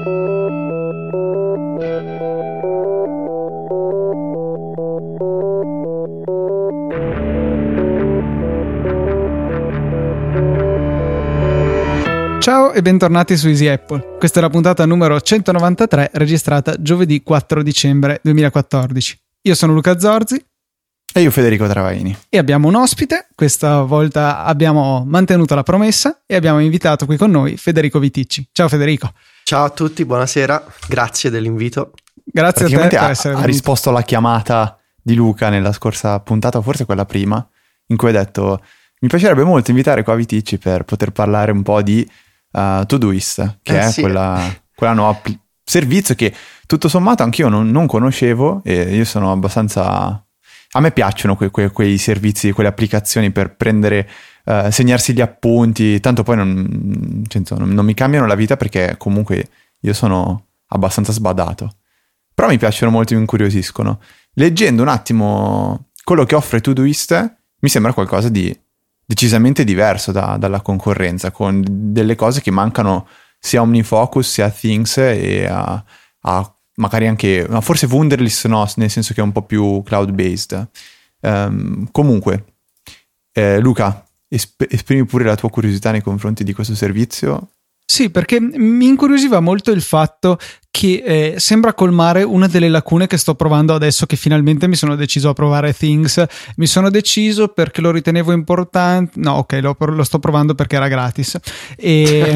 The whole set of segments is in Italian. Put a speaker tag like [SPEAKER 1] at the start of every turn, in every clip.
[SPEAKER 1] Ciao e bentornati su Easy Apple. Questa è la puntata numero 193 registrata giovedì 4 dicembre 2014. Io sono Luca Zorzi.
[SPEAKER 2] E io Federico Travaini.
[SPEAKER 1] E abbiamo un ospite, questa volta abbiamo mantenuto la promessa e abbiamo invitato qui con noi Federico Viticci. Ciao Federico.
[SPEAKER 3] Ciao a tutti, buonasera, grazie dell'invito.
[SPEAKER 1] Grazie a te per essere
[SPEAKER 2] venuto. Ha risposto alla chiamata di Luca nella scorsa puntata, forse quella prima, in cui ha detto mi piacerebbe molto invitare qua Viticci per poter parlare un po' di uh, Todoist, che eh, è sì. quella, quella nuova pl- servizio che tutto sommato anch'io non, non conoscevo e io sono abbastanza... A me piacciono que- que- quei servizi, quelle applicazioni per prendere, uh, segnarsi gli appunti, tanto poi non, senso, non, non mi cambiano la vita perché comunque io sono abbastanza sbadato. Però mi piacciono molto mi incuriosiscono. Leggendo un attimo quello che offre Todoist, mi sembra qualcosa di decisamente diverso da, dalla concorrenza, con delle cose che mancano sia a OmniFocus sia a Things e a, a magari anche, ma forse Wunderlist no, nel senso che è un po' più cloud-based. Um, comunque, eh, Luca, esp- esprimi pure la tua curiosità nei confronti di questo servizio
[SPEAKER 1] sì, perché mi incuriosiva molto il fatto che eh, sembra colmare una delle lacune che sto provando adesso che finalmente mi sono deciso a provare Things. Mi sono deciso perché lo ritenevo importante. No, ok, lo, lo sto provando perché era gratis. E...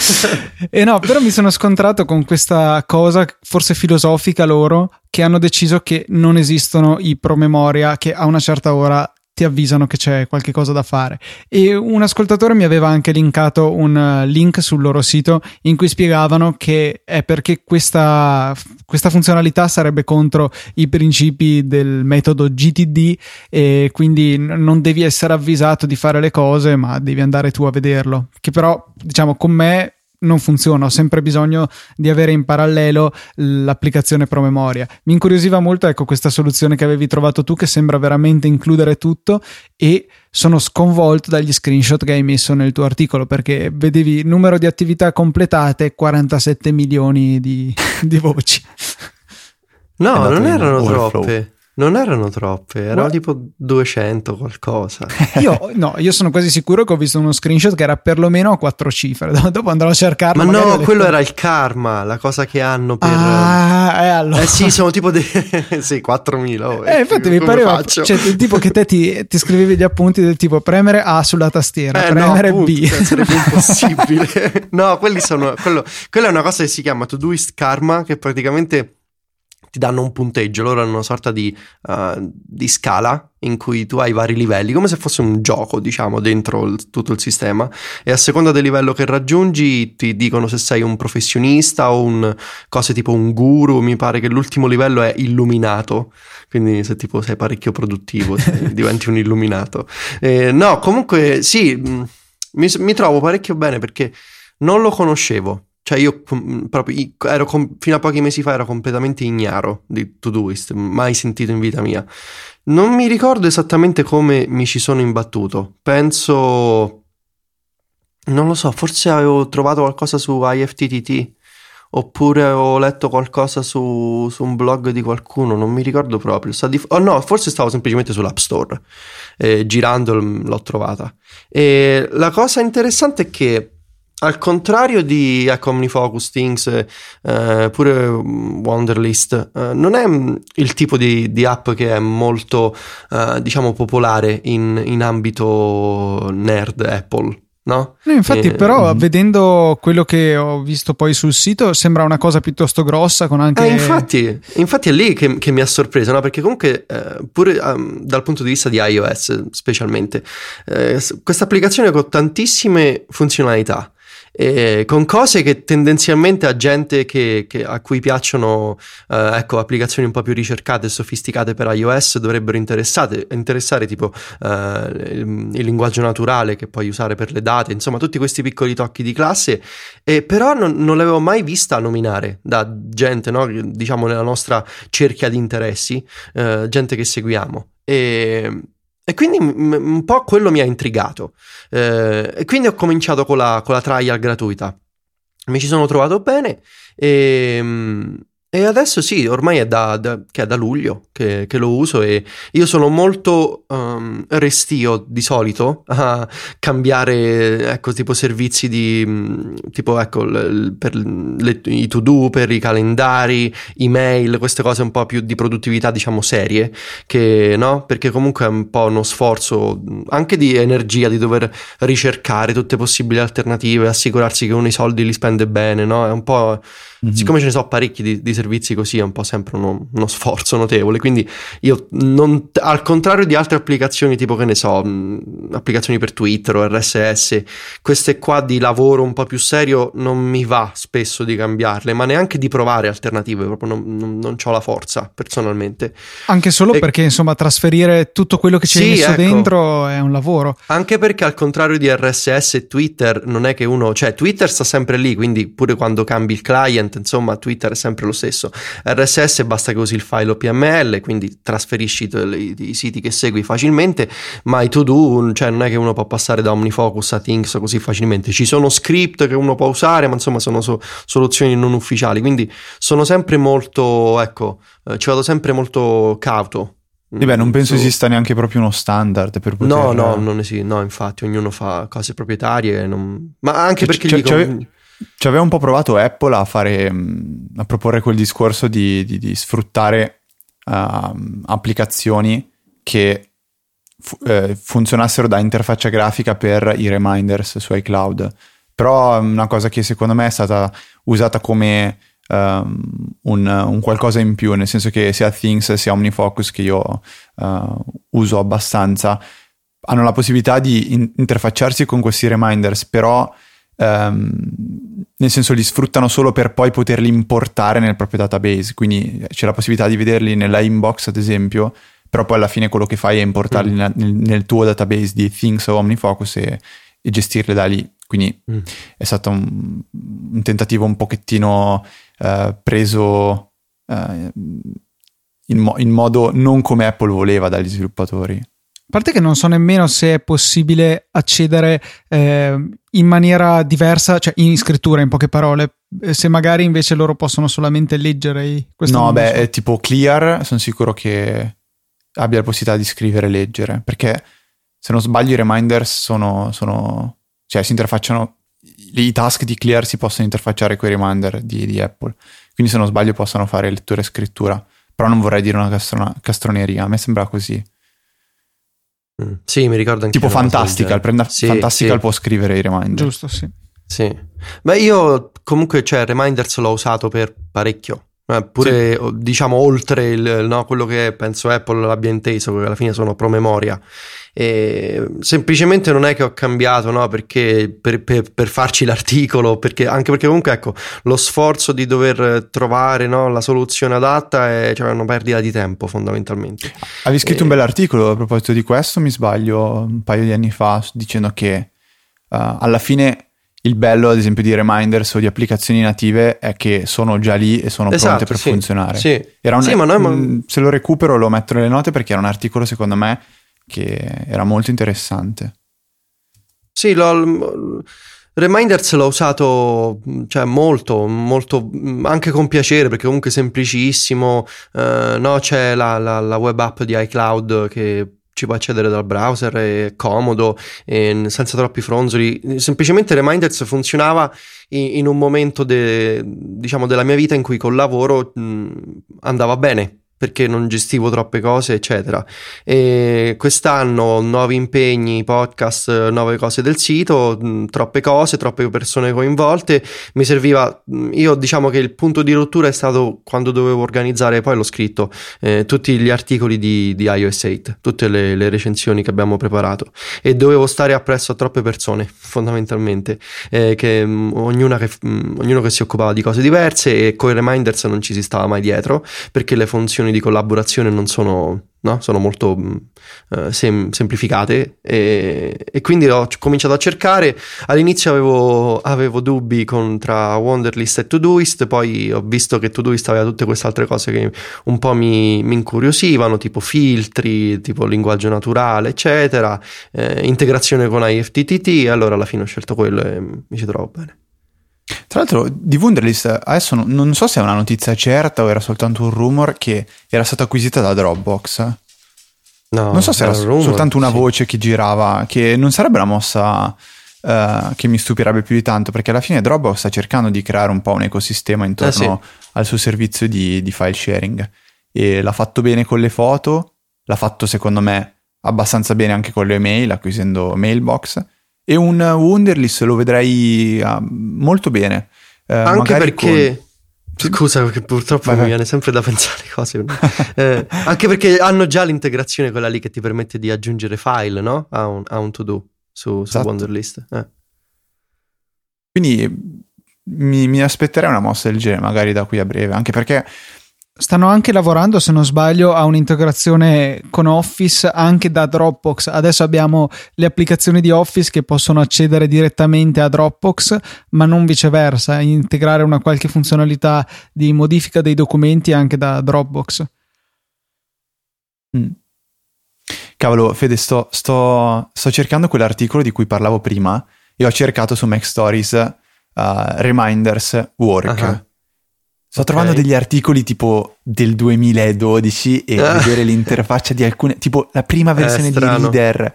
[SPEAKER 1] e no, però mi sono scontrato con questa cosa, forse filosofica loro, che hanno deciso che non esistono i promemoria che a una certa ora ti avvisano che c'è qualche cosa da fare. E un ascoltatore mi aveva anche linkato un eh, link sul loro sito in cui spiegavano che è perché questa, questa funzionalità sarebbe contro i principi del metodo GTD e quindi non devi essere avvisato di fare le cose, ma devi andare tu a vederlo. Che però, diciamo, con me non funziona, ho sempre bisogno di avere in parallelo l'applicazione promemoria. Mi incuriosiva molto ecco questa soluzione che avevi trovato tu che sembra veramente includere tutto e sono sconvolto dagli screenshot che hai messo nel tuo articolo perché vedevi numero di attività completate 47 milioni di, di voci.
[SPEAKER 3] No, non erano troppe. Non erano troppe, erano What? tipo 200 qualcosa.
[SPEAKER 1] Io, no, io sono quasi sicuro che ho visto uno screenshot che era perlomeno a quattro cifre. Dopo andrò a cercarlo.
[SPEAKER 3] Ma no, quello era il karma, la cosa che hanno per.
[SPEAKER 1] Ah, eh, allora.
[SPEAKER 3] eh sì, sono tipo dei. sì, 4000. Oh,
[SPEAKER 1] eh, infatti mi pareva. Faccio? Cioè, il tipo che te ti, ti, scrivevi gli appunti del tipo premere A sulla tastiera, eh, premere no, B.
[SPEAKER 3] Sarebbe impossibile. no, quelli sono. Quello, quella è una cosa che si chiama Todoist Karma, che praticamente ti danno un punteggio, loro hanno una sorta di, uh, di, scala in cui tu hai vari livelli, come se fosse un gioco, diciamo, dentro il, tutto il sistema. E a seconda del livello che raggiungi ti dicono se sei un professionista o un cose tipo un guru, mi pare che l'ultimo livello è illuminato, quindi se tipo sei parecchio produttivo diventi un illuminato. Eh, no, comunque sì, mm, mi, mi trovo parecchio bene perché non lo conoscevo cioè io proprio ero fino a pochi mesi fa ero completamente ignaro di Todoist, mai sentito in vita mia. Non mi ricordo esattamente come mi ci sono imbattuto. Penso non lo so, forse avevo trovato qualcosa su IFTTT oppure ho letto qualcosa su, su, un blog di qualcuno, non mi ricordo proprio. Di, oh no, forse stavo semplicemente sull'App Store, eh, girando l'ho trovata. E la cosa interessante è che al contrario di ecco, OmniFocus, Things, eh, pure Wonderlist, eh, non è mm, il tipo di, di app che è molto, eh, diciamo, popolare in, in ambito nerd Apple. No?
[SPEAKER 1] no infatti, eh, però, mm. vedendo quello che ho visto poi sul sito, sembra una cosa piuttosto grossa. Con anche...
[SPEAKER 3] Eh, infatti, infatti, è lì che, che mi ha sorpreso, no? perché comunque, eh, pure um, dal punto di vista di iOS, specialmente, eh, questa applicazione con tantissime funzionalità eh, con cose che tendenzialmente a gente che, che a cui piacciono eh, ecco, applicazioni un po' più ricercate e sofisticate per iOS dovrebbero interessare, tipo eh, il, il, linguaggio naturale che puoi usare per le date, insomma tutti questi piccoli tocchi di classe, e però non, non l'avevo mai vista nominare da gente, no? diciamo nella nostra cerchia di interessi, eh, gente che seguiamo. E, e quindi un po' quello mi ha intrigato. Eh, e quindi ho cominciato con la, con la trial gratuita. mi ci sono trovato bene e, e adesso sì, ormai è da, da, è da luglio che, che, lo uso e io sono molto um, restio di solito a cambiare, ecco, tipo servizi di, mm, tipo, ecco, l, per le, i to-do, per i calendari, email, queste cose un po' più di produttività, diciamo, serie, che, no? Perché comunque è un po' uno sforzo anche di energia, di dover ricercare tutte possibili alternative, assicurarsi che uno i soldi li spende bene, no? È un po'... Mm-hmm. Siccome ce ne so parecchi di, di servizi così, è un po' sempre uno, uno sforzo notevole. Quindi io non, al contrario di altre applicazioni, tipo che ne so, applicazioni per Twitter o RSS, queste qua di lavoro un po' più serio non mi va spesso di cambiarle, ma neanche di provare alternative, proprio non, non, non ho la forza personalmente.
[SPEAKER 1] Anche solo e, perché insomma trasferire tutto quello che ci sì, hai messo ecco, dentro è un lavoro.
[SPEAKER 3] Anche perché al contrario di RSS e Twitter, non è che uno, cioè Twitter sta sempre lì, quindi pure quando cambi il client, insomma Twitter è sempre lo stesso. RSS basta che usi il file PML, quindi trasferisci i, i siti che segui facilmente, ma i to-do, cioè non è che uno può passare da OmniFocus a Things così facilmente. Ci sono script che uno può usare, ma insomma sono so, soluzioni non ufficiali, quindi sono sempre molto, ecco, eh, ci vado sempre molto cauto.
[SPEAKER 2] E beh, non penso esista neanche proprio uno standard per poter...
[SPEAKER 3] No, no, non esiste, no, infatti ognuno fa cose proprietarie, non... ma anche perché... C- dico...
[SPEAKER 2] Ci aveva un po' provato Apple a fare, a proporre quel discorso di, di, di sfruttare uh, applicazioni che fu- eh, funzionassero da interfaccia grafica per i reminders su iCloud. Però è una cosa che secondo me è stata usata come um, un, un, qualcosa in più, nel senso che sia Things sia OmniFocus che io uh, uso abbastanza hanno la possibilità di in- interfacciarsi con questi reminders, però um, nel senso li sfruttano solo per poi poterli importare nel proprio database, quindi c'è la possibilità di vederli nella inbox ad esempio, però poi alla fine quello che fai è importarli mm. nel, nel, tuo database di Things o OmniFocus e, e gestirli da lì. Quindi mm. è stato un, un, tentativo un pochettino uh, preso uh, in, mo- in modo non come Apple voleva dagli sviluppatori.
[SPEAKER 1] A parte che non so nemmeno se è possibile accedere eh, in maniera diversa, cioè in scrittura, in poche parole, eh, se magari invece loro possono solamente leggere questo.
[SPEAKER 2] No, beh, so. è tipo Clear, sono sicuro che abbia la possibilità di scrivere e leggere, perché se non sbaglio i reminders sono, sono cioè si interfacciano, i task di Clear si possono interfacciare con i reminder di, di Apple, quindi se non sbaglio possono fare lettura e scrittura, però non vorrei dire una castrona, castroneria, a me sembra così.
[SPEAKER 3] Mm. Sì, mi ricordo anche
[SPEAKER 2] Tipo Fantastical, prenda sì, Fantastical sì. può scrivere i reminder.
[SPEAKER 1] Giusto, sì.
[SPEAKER 3] Sì. Beh, io comunque, cioè, Reminders l'ho usato per parecchio. Eh, pure, sì. diciamo, oltre il, no, quello che penso Apple l'abbia inteso, che alla fine sono promemoria. E semplicemente non è che ho cambiato, no? Perché per, per, per farci l'articolo, perché, anche perché comunque ecco, lo sforzo di dover trovare no, la soluzione adatta è cioè, una perdita di tempo fondamentalmente.
[SPEAKER 2] Avevi scritto e... un bell'articolo a proposito di questo, mi sbaglio, un paio di anni fa, dicendo che uh, alla fine il bello, ad esempio, di reminders o di applicazioni native è che sono già lì e sono esatto, pronte per sì, funzionare.
[SPEAKER 3] Sì.
[SPEAKER 2] Era un,
[SPEAKER 3] sì,
[SPEAKER 2] ma noi, se lo recupero lo metto nelle note perché era un articolo, secondo me, che era molto interessante.
[SPEAKER 3] Sì, lo, Reminders l'ho usato cioè, molto, molto, anche con piacere perché comunque è semplicissimo. Uh, no, c'è la, la, la, web app di iCloud che ci può accedere dal browser, è comodo, è senza troppi fronzoli. Semplicemente Reminders funzionava in, in un momento de, diciamo, della mia vita in cui col lavoro mh, andava bene perché non gestivo troppe cose, eccetera. E quest'anno nuovi impegni, podcast, nuove cose del sito, mh, troppe cose, troppe persone coinvolte. Mi serviva, mh, io diciamo che il punto di rottura è stato quando dovevo organizzare, poi l'ho scritto, eh, tutti gli articoli di, di iOS 8, tutte le, le, recensioni che abbiamo preparato e dovevo stare appresso a troppe persone, fondamentalmente, eh, che, mh, ognuna che, ognuno che si occupava di cose diverse e con i reminders non ci si stava mai dietro perché le funzioni soluzioni di collaborazione non sono, no? sono molto uh, sem- semplificate e, e, quindi ho cominciato a cercare. All'inizio avevo, avevo dubbi con, tra Wonderlist e Todoist, poi ho visto che Todoist aveva tutte queste altre cose che un po' mi, mi incuriosivano, tipo filtri, tipo linguaggio naturale, eccetera, eh, integrazione con IFTTT, allora alla fine ho scelto quello e mi ci trovo bene.
[SPEAKER 2] Tra l'altro di Wunderlist adesso non, non, so se è una notizia certa o era soltanto un rumor che era stata acquisita da Dropbox. No, non so se era rumor, soltanto una sì. voce che girava, che non sarebbe una mossa uh, che mi stupirebbe più di tanto, perché alla fine Dropbox sta cercando di creare un po' un ecosistema intorno eh sì. al suo servizio di, di file sharing. E l'ha fatto bene con le foto, l'ha fatto secondo me abbastanza bene anche con le email, acquisendo Mailbox. E un Wunderlist lo vedrei uh, molto bene.
[SPEAKER 3] Uh, anche perché... Con... Scusa, perché purtroppo vai, mi viene sempre da pensare cose. eh, anche perché hanno già l'integrazione quella lì che ti permette di aggiungere file, no? A un, a un to-do su, esatto. su Wonderlist. Eh.
[SPEAKER 2] Quindi mi, mi aspetterei una mossa del genere, magari da qui a breve, anche perché
[SPEAKER 1] Stanno anche lavorando, se non sbaglio, a un'integrazione con Office anche da Dropbox. Adesso abbiamo le applicazioni di Office che possono accedere direttamente a Dropbox, ma non viceversa, integrare una qualche funzionalità di modifica dei documenti anche da Dropbox.
[SPEAKER 2] Mm. Cavolo, Fede, sto, sto, sto, cercando quell'articolo di cui parlavo prima e ho cercato su Mac Stories uh, Reminders Work. Uh-huh. Sto okay. trovando degli articoli tipo del 2012 e ah. vedere l'interfaccia di alcune, tipo la prima versione di Reader.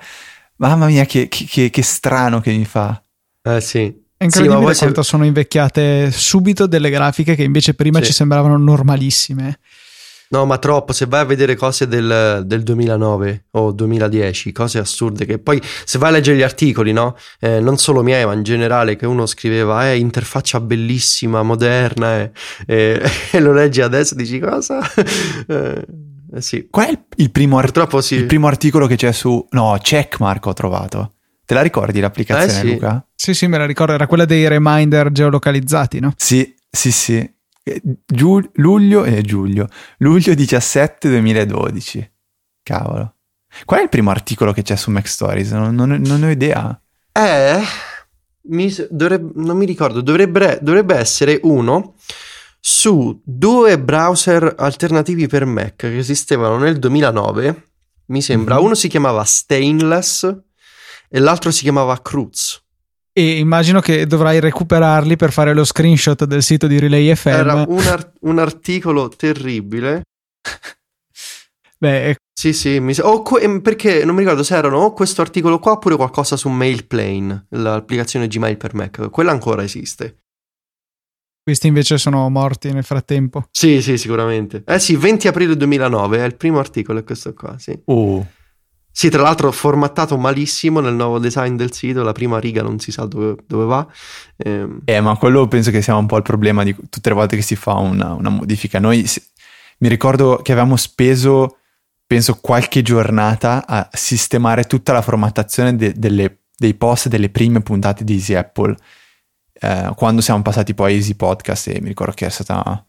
[SPEAKER 2] Mamma mia, che, che, che, strano che mi fa.
[SPEAKER 3] Eh sì.
[SPEAKER 1] È incredibile sì, quanto se... sono invecchiate subito delle grafiche che invece prima sì. ci sembravano normalissime.
[SPEAKER 3] No, ma troppo. Se vai a vedere cose del, del 2009 o 2010, cose assurde, che poi se vai a leggere gli articoli, no? Eh, non solo miei, ma in generale, che uno scriveva, eh, interfaccia bellissima, moderna, eh, eh, e lo leggi adesso e dici cosa?
[SPEAKER 2] Eh, eh, sì. Qual è il, il, primo art- sì. il, primo articolo che c'è su... No, Checkmark ho trovato. Te la ricordi l'applicazione,
[SPEAKER 1] sì.
[SPEAKER 2] Luca?
[SPEAKER 1] Sì, sì, me la ricordo. Era quella dei reminder geolocalizzati, no?
[SPEAKER 2] Sì, sì, sì. Giu- luglio e eh, giugno. Luglio 17 2012. Cavolo. Qual è il primo articolo che c'è su Mac Stories? Non, non, non ho idea.
[SPEAKER 3] Eh, mi, dovrebbe, non mi ricordo. Dovrebbe, dovrebbe essere uno su due browser alternativi per Mac che esistevano nel 2009. Mi sembra. Mm-hmm. Uno si chiamava Stainless e l'altro si chiamava Cruz
[SPEAKER 1] e immagino che dovrai recuperarli per fare lo screenshot del sito di Relay FM.
[SPEAKER 3] Era un, art- un articolo terribile.
[SPEAKER 1] Beh,
[SPEAKER 3] sì, sì, mi... oh, que- perché non mi ricordo se erano o questo articolo qua oppure qualcosa su MailPlane, l'applicazione Gmail per Mac. Quella ancora esiste.
[SPEAKER 1] Questi invece sono morti nel frattempo.
[SPEAKER 3] Sì, sì, sicuramente. Eh sì, 20 aprile 2009 è il primo articolo, è questo qua, sì.
[SPEAKER 2] Oh.
[SPEAKER 3] Sì, tra l'altro formattato malissimo nel nuovo design del sito, la prima riga non si sa dove, dove va.
[SPEAKER 2] Eh. eh, ma quello penso che sia un po' il problema di tutte le volte che si fa una, una modifica. Noi mi ricordo che avevamo speso, penso, qualche giornata a sistemare tutta la formattazione de, delle, dei post delle prime puntate di Easy Apple. Eh, quando siamo passati poi a Easy Podcast e mi ricordo che è stata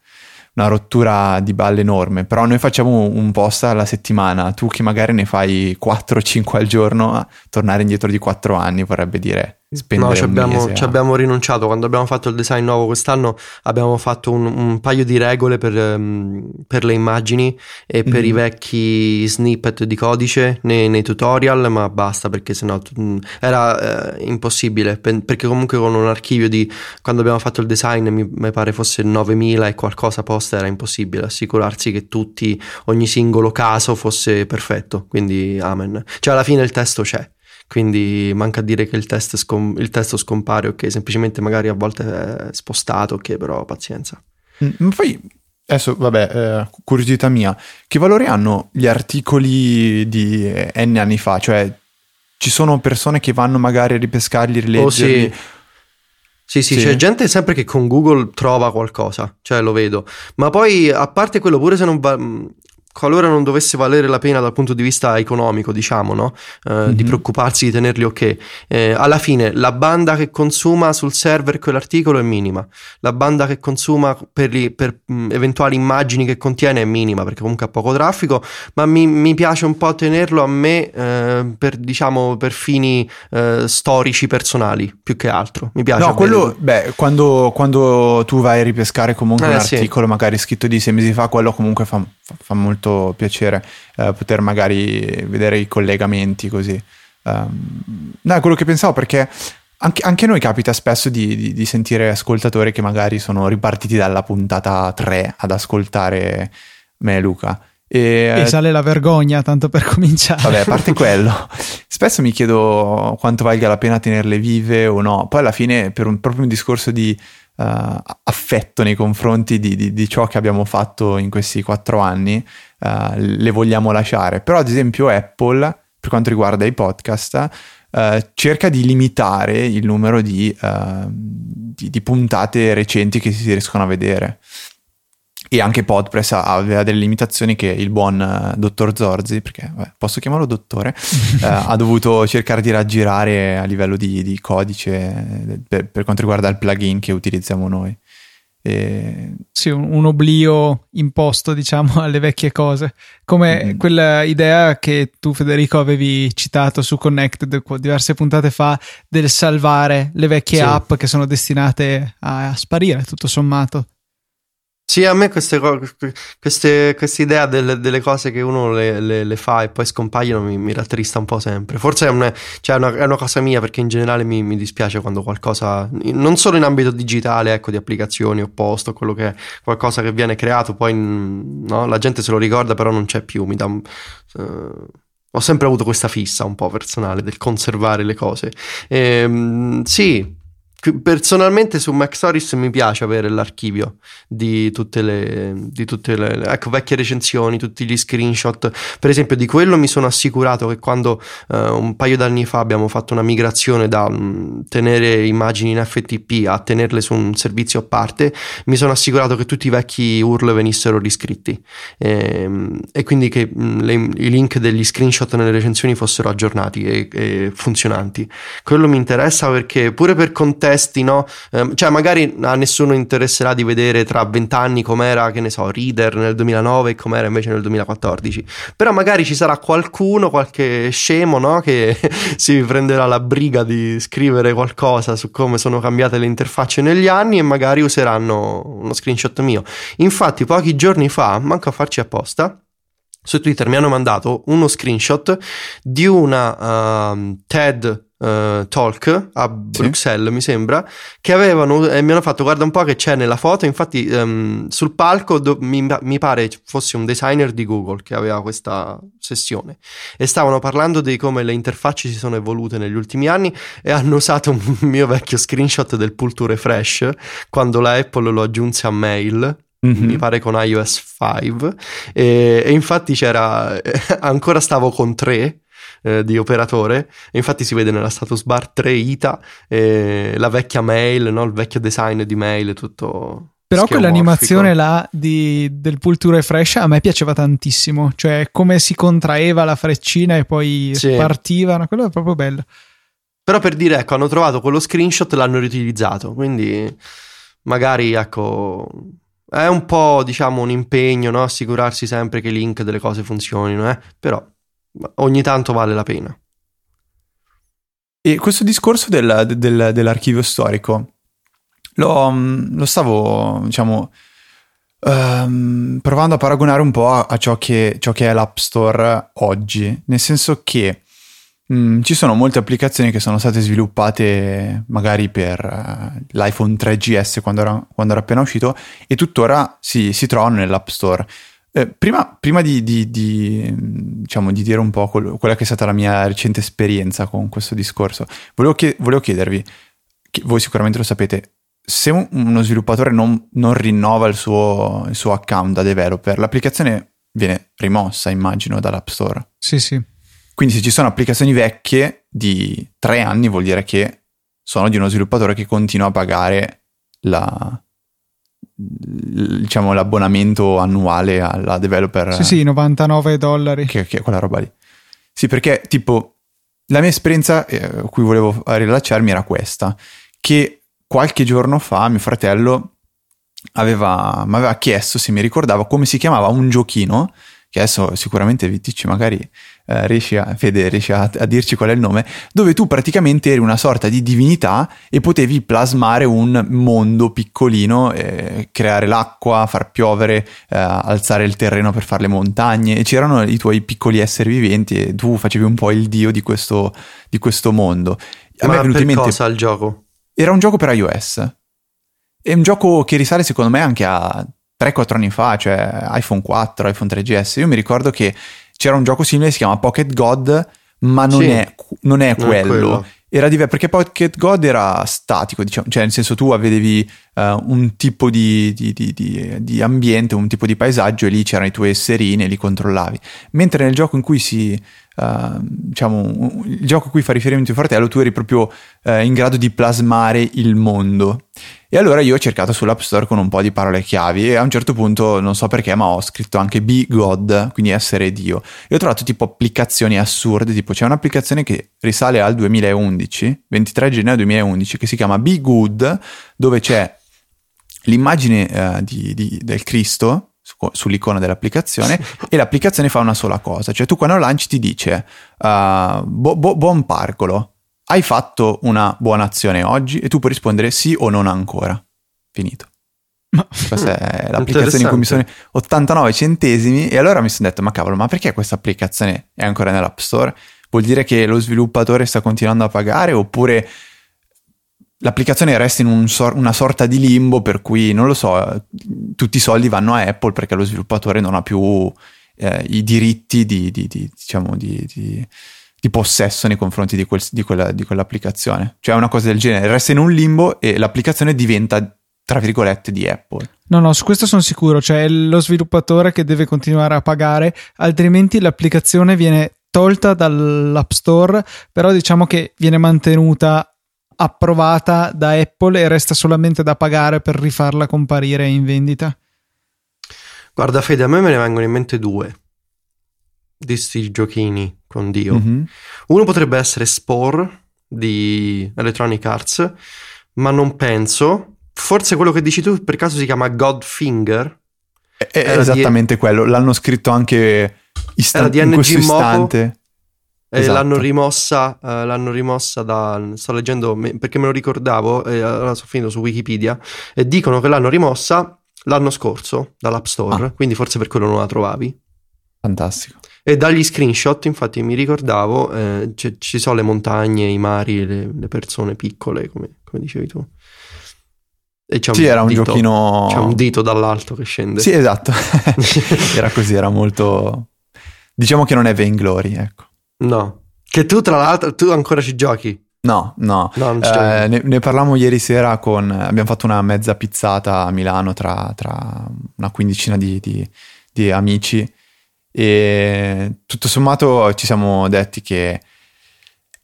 [SPEAKER 2] una rottura di balle enorme, però noi facciamo un post alla settimana, tu che magari ne fai 4-5 al giorno, tornare indietro di 4 anni vorrebbe dire no, ci
[SPEAKER 3] abbiamo,
[SPEAKER 2] ci
[SPEAKER 3] abbiamo, rinunciato. Quando abbiamo fatto il design nuovo quest'anno abbiamo fatto un, un paio di regole per, um, per, le immagini e per mm-hmm. i vecchi snippet di codice nei, nei, tutorial, ma basta perché sennò mh, era eh, impossibile. Per, perché comunque con un archivio di quando abbiamo fatto il design mi, mi pare fosse 9000 e qualcosa post era impossibile assicurarsi che tutti, ogni singolo caso fosse perfetto. Quindi amen. Cioè alla fine il testo c'è quindi manca a dire che il, test scom- il testo scompare, ok, semplicemente magari a volte è spostato, ok, però pazienza.
[SPEAKER 2] Mm, ma poi, adesso, vabbè, eh, curiosità mia, che valore hanno gli articoli di N anni fa? Cioè, ci sono persone che vanno magari a ripescarli, rileggerli?
[SPEAKER 3] Oh, sì. Sì, sì, sì, c'è gente sempre che con Google trova qualcosa, cioè lo vedo. Ma poi, a parte quello, pure se non va qualora non dovesse valere la pena dal punto di vista economico, diciamo, no? eh, mm-hmm. di preoccuparsi di tenerli ok, eh, alla fine la banda che consuma sul server quell'articolo è minima, la banda che consuma per, li, per mh, mm, eventuali immagini che contiene è minima perché comunque ha poco traffico, ma mi, mi piace un po' tenerlo a me eh, per, diciamo, per fini eh, storici personali più che altro. Mi piace.
[SPEAKER 2] No, quello, beh, quando, quando, tu vai a ripescare comunque un eh, articolo sì. magari scritto di sei mesi fa, quello comunque fa, fa, fa molto molto piacere eh, poter magari vedere i collegamenti così. Um, no, è quello che pensavo perché anche, anche a noi capita spesso di, di, di, sentire ascoltatori che magari sono ripartiti dalla puntata 3 ad ascoltare me e Luca.
[SPEAKER 1] E, e sale la vergogna, tanto per cominciare.
[SPEAKER 2] Vabbè, a parte quello, spesso mi chiedo quanto valga la pena tenerle vive o no. Poi alla fine, per un, proprio un discorso di uh, affetto nei confronti di, di, di, ciò che abbiamo fatto in questi quattro anni, uh, le vogliamo lasciare. Però, ad esempio, Apple, per quanto riguarda i podcast, uh, cerca di limitare il numero di, di puntate recenti che si riescono a vedere e anche Podpress aveva delle limitazioni che il buon uh, dottor Zorzi, perché beh, posso chiamarlo dottore, uh, ha dovuto cercare di raggirare a livello di, di codice per, per, quanto riguarda il plugin che utilizziamo noi.
[SPEAKER 1] E... Sì, un, un, oblio imposto, diciamo, alle vecchie cose. Come mm-hmm. quella idea che tu, Federico, avevi citato su Connected diverse puntate fa del salvare le vecchie sì. app che sono destinate a sparire, tutto sommato.
[SPEAKER 3] Sì, a me queste, queste, questa idea delle, delle, cose che uno le, le, le, fa e poi scompaiono mi, mi rattrista un po' sempre. Forse è una, cioè una, è una cosa mia perché in generale mi, mi, dispiace quando qualcosa, non solo in ambito digitale, ecco, di applicazioni o post o quello che è, qualcosa che viene creato, poi no, la gente se lo ricorda però non c'è più. Mi dà, uh, ho sempre avuto questa fissa un po' personale del conservare le cose. E, um, sì, Personalmente su Maxoris mi piace avere l'archivio di tutte le, di tutte le ecco, vecchie recensioni, tutti gli screenshot. Per esempio, di quello mi sono assicurato che quando uh, un paio d'anni fa abbiamo fatto una migrazione da um, tenere immagini in FTP a tenerle su un servizio a parte, mi sono assicurato che tutti i vecchi URL venissero riscritti e, ehm, e quindi che um, le, i link degli screenshot nelle recensioni fossero aggiornati e, e funzionanti. Quello mi interessa perché pure per contesto testi, no? Eh, cioè, magari a nessuno interesserà di vedere tra vent'anni com'era, che ne so, Reader nel 2009 e com'era invece nel 2014. Però magari ci sarà qualcuno, qualche scemo, no? Che si prenderà la briga di scrivere qualcosa su come sono cambiate le interfacce negli anni e magari useranno uno screenshot mio. Infatti, pochi giorni fa, manco a farci apposta, su Twitter mi hanno mandato uno screenshot di una uh, TED uh, Talk a Bruxelles, sì. mi sembra, che avevano e mi hanno fatto guarda un po' che c'è nella foto, infatti um, sul palco do, mi, mi, pare fosse un designer di Google che aveva questa sessione e stavano parlando di come le interfacce si sono evolute negli ultimi anni e hanno usato un mio vecchio screenshot del pull to refresh quando la Apple lo aggiunse a mail Mm-hmm. mi pare con iOS 5 e, e infatti c'era ancora stavo con 3 eh, di operatore. E infatti si vede nella status bar 3 ITA, eh, la vecchia mail, no? il vecchio design di mail, tutto.
[SPEAKER 1] Però quell'animazione là di, del pull to refresh a me piaceva tantissimo, cioè come si contraeva la freccina e poi sì. partiva, quello è proprio bello.
[SPEAKER 3] Però per dire, ecco, hanno trovato quello screenshot e l'hanno riutilizzato, quindi magari, ecco, è un po', diciamo, un impegno, no? Assicurarsi sempre che i link delle cose funzionino, eh? Però ogni tanto vale la pena.
[SPEAKER 2] E questo discorso del, del, dell'archivio storico lo, mm, lo stavo, diciamo, um, provando a paragonare un po' a, a ciò, che, ciò, che, è l'App Store oggi, nel senso che um, ci sono molte applicazioni che sono state sviluppate magari per uh, l'iPhone 3GS quando era, quando era, appena uscito e tuttora si, si trovano nell'App Store. Eh, prima, prima di, di, di, diciamo, di, dire un po' quel, quella che è stata la mia recente esperienza con questo discorso, volevo, chied- volevo chiedervi, voi sicuramente lo sapete, se un, uno sviluppatore non, non rinnova il suo, il suo, account da developer, l'applicazione viene rimossa, immagino, dall'App Store.
[SPEAKER 1] Sì, sì.
[SPEAKER 2] Quindi se ci sono applicazioni vecchie di tre anni, vuol dire che sono di uno sviluppatore che continua a pagare la, diciamo l'abbonamento annuale alla developer.
[SPEAKER 1] Sì, sì, 99 dollari.
[SPEAKER 2] Che, che è quella roba lì. Sì, perché tipo la mia esperienza eh, a cui volevo rilacciarmi era questa, che qualche giorno fa mio fratello aveva, mi aveva chiesto se mi ricordava come si chiamava un giochino, che adesso sicuramente Viticci magari eh, riesci a, Fede, riesci a, a, dirci qual è il nome, dove tu praticamente eri una sorta di divinità e potevi plasmare un mondo piccolino, eh, creare l'acqua, far piovere, eh, alzare il terreno per fare le montagne, e c'erano i tuoi piccoli esseri viventi e tu facevi un po' il dio di questo, di questo mondo. A
[SPEAKER 3] Ma
[SPEAKER 2] me è venuto
[SPEAKER 3] per
[SPEAKER 2] in mente
[SPEAKER 3] cosa il gioco?
[SPEAKER 2] era un gioco per iOS. È un gioco che risale secondo me anche a 3-4 anni fa, cioè iPhone 4, iPhone 3GS. Io mi ricordo che c'era un gioco simile, si chiama Pocket God, ma non,
[SPEAKER 3] Sì.
[SPEAKER 2] è, non è
[SPEAKER 3] Non
[SPEAKER 2] quello.
[SPEAKER 3] quello.
[SPEAKER 2] Era diver- perché Pocket God era statico, diciamo, cioè nel senso tu avevi eh, un tipo di, di- di- di- ambiente, un tipo di paesaggio e lì c'erano i tuoi esserini e li controllavi. Mentre nel gioco in cui si, eh, diciamo, il gioco a cui fa riferimento il fratello, tu eri proprio eh, in grado di plasmare il mondo. E allora io ho cercato sull'App Store con un po' di parole chiavi e a un certo punto, non so perché, ma ho scritto anche Be God, quindi essere Dio. E ho trovato tipo applicazioni assurde, tipo c'è un'applicazione che risale al 2011, 23 gennaio 2011, che si chiama Be Good, dove c'è l'immagine eh, di- di- del Cristo su- sull'icona dell'applicazione e l'applicazione fa una sola cosa, cioè tu quando lanci ti dice uh, bo- bo- buon parcolo, hai fatto una buona azione oggi e tu puoi rispondere sì o non ancora. Finito.
[SPEAKER 1] Ma-
[SPEAKER 2] Questa è l'applicazione in cui mi sono 89 centesimi e allora mi sono detto ma cavolo ma perché questa applicazione è ancora nell'App Store? Vuol dire che lo sviluppatore sta continuando a pagare oppure l'applicazione resta in un sor- una sorta di limbo per cui non lo so, tutti i soldi vanno a Apple perché lo sviluppatore non ha più eh, i diritti di, di- di- diciamo di, di- di possesso nei confronti di, quel- di quella- di quell'applicazione. Cioè una cosa del genere, resta in un limbo e l'applicazione diventa tra virgolette di Apple.
[SPEAKER 1] No, no, su questo sono sicuro. C'è lo sviluppatore che deve continuare a pagare, altrimenti l'applicazione viene tolta dall'App Store, però diciamo che viene mantenuta approvata da Apple e resta solamente da pagare per rifarla comparire in vendita.
[SPEAKER 3] Guarda Fede, a me me ne vengono in mente due di sti giochini con Dio.
[SPEAKER 2] Mhm.
[SPEAKER 3] Uno potrebbe essere Spore di Electronic Arts, ma non penso. Forse quello che dici tu per caso si chiama Godfinger.
[SPEAKER 2] È, è
[SPEAKER 3] Era di-
[SPEAKER 2] esattamente quello, l'hanno scritto anche istan-
[SPEAKER 3] di
[SPEAKER 2] in
[SPEAKER 3] NG
[SPEAKER 2] questo
[SPEAKER 3] Moco.
[SPEAKER 2] istante.
[SPEAKER 3] E
[SPEAKER 2] Esatto.
[SPEAKER 3] l'hanno rimossa, eh, l'hanno rimossa da. Sto leggendo me- perché me lo ricordavo, e allora sono finito su Wikipedia. E dicono che l'hanno rimossa l'anno scorso dall'App Store,
[SPEAKER 2] Ah.
[SPEAKER 3] quindi forse per quello non la trovavi.
[SPEAKER 2] Fantastico.
[SPEAKER 3] E dagli screenshot, infatti, mi ricordavo, eh, c'è- ci sono le montagne, i mari, le, le persone piccole, come, come dicevi tu. E c'è
[SPEAKER 2] Sì, era un
[SPEAKER 3] dito-
[SPEAKER 2] giochino...
[SPEAKER 3] C'è un dito dall'alto che scende.
[SPEAKER 2] Sì, esatto. era così, era molto... Diciamo che non è Vainglory, ecco.
[SPEAKER 3] No. Che tu, tra l'altro, tu ancora ci giochi.
[SPEAKER 2] No, no.
[SPEAKER 3] No,
[SPEAKER 2] Eh, ne, ne parlavamo ieri sera con... Abbiamo fatto una mezza pizzata a Milano tra, tra una quindicina di, di- di amici e tutto sommato ci siamo detti che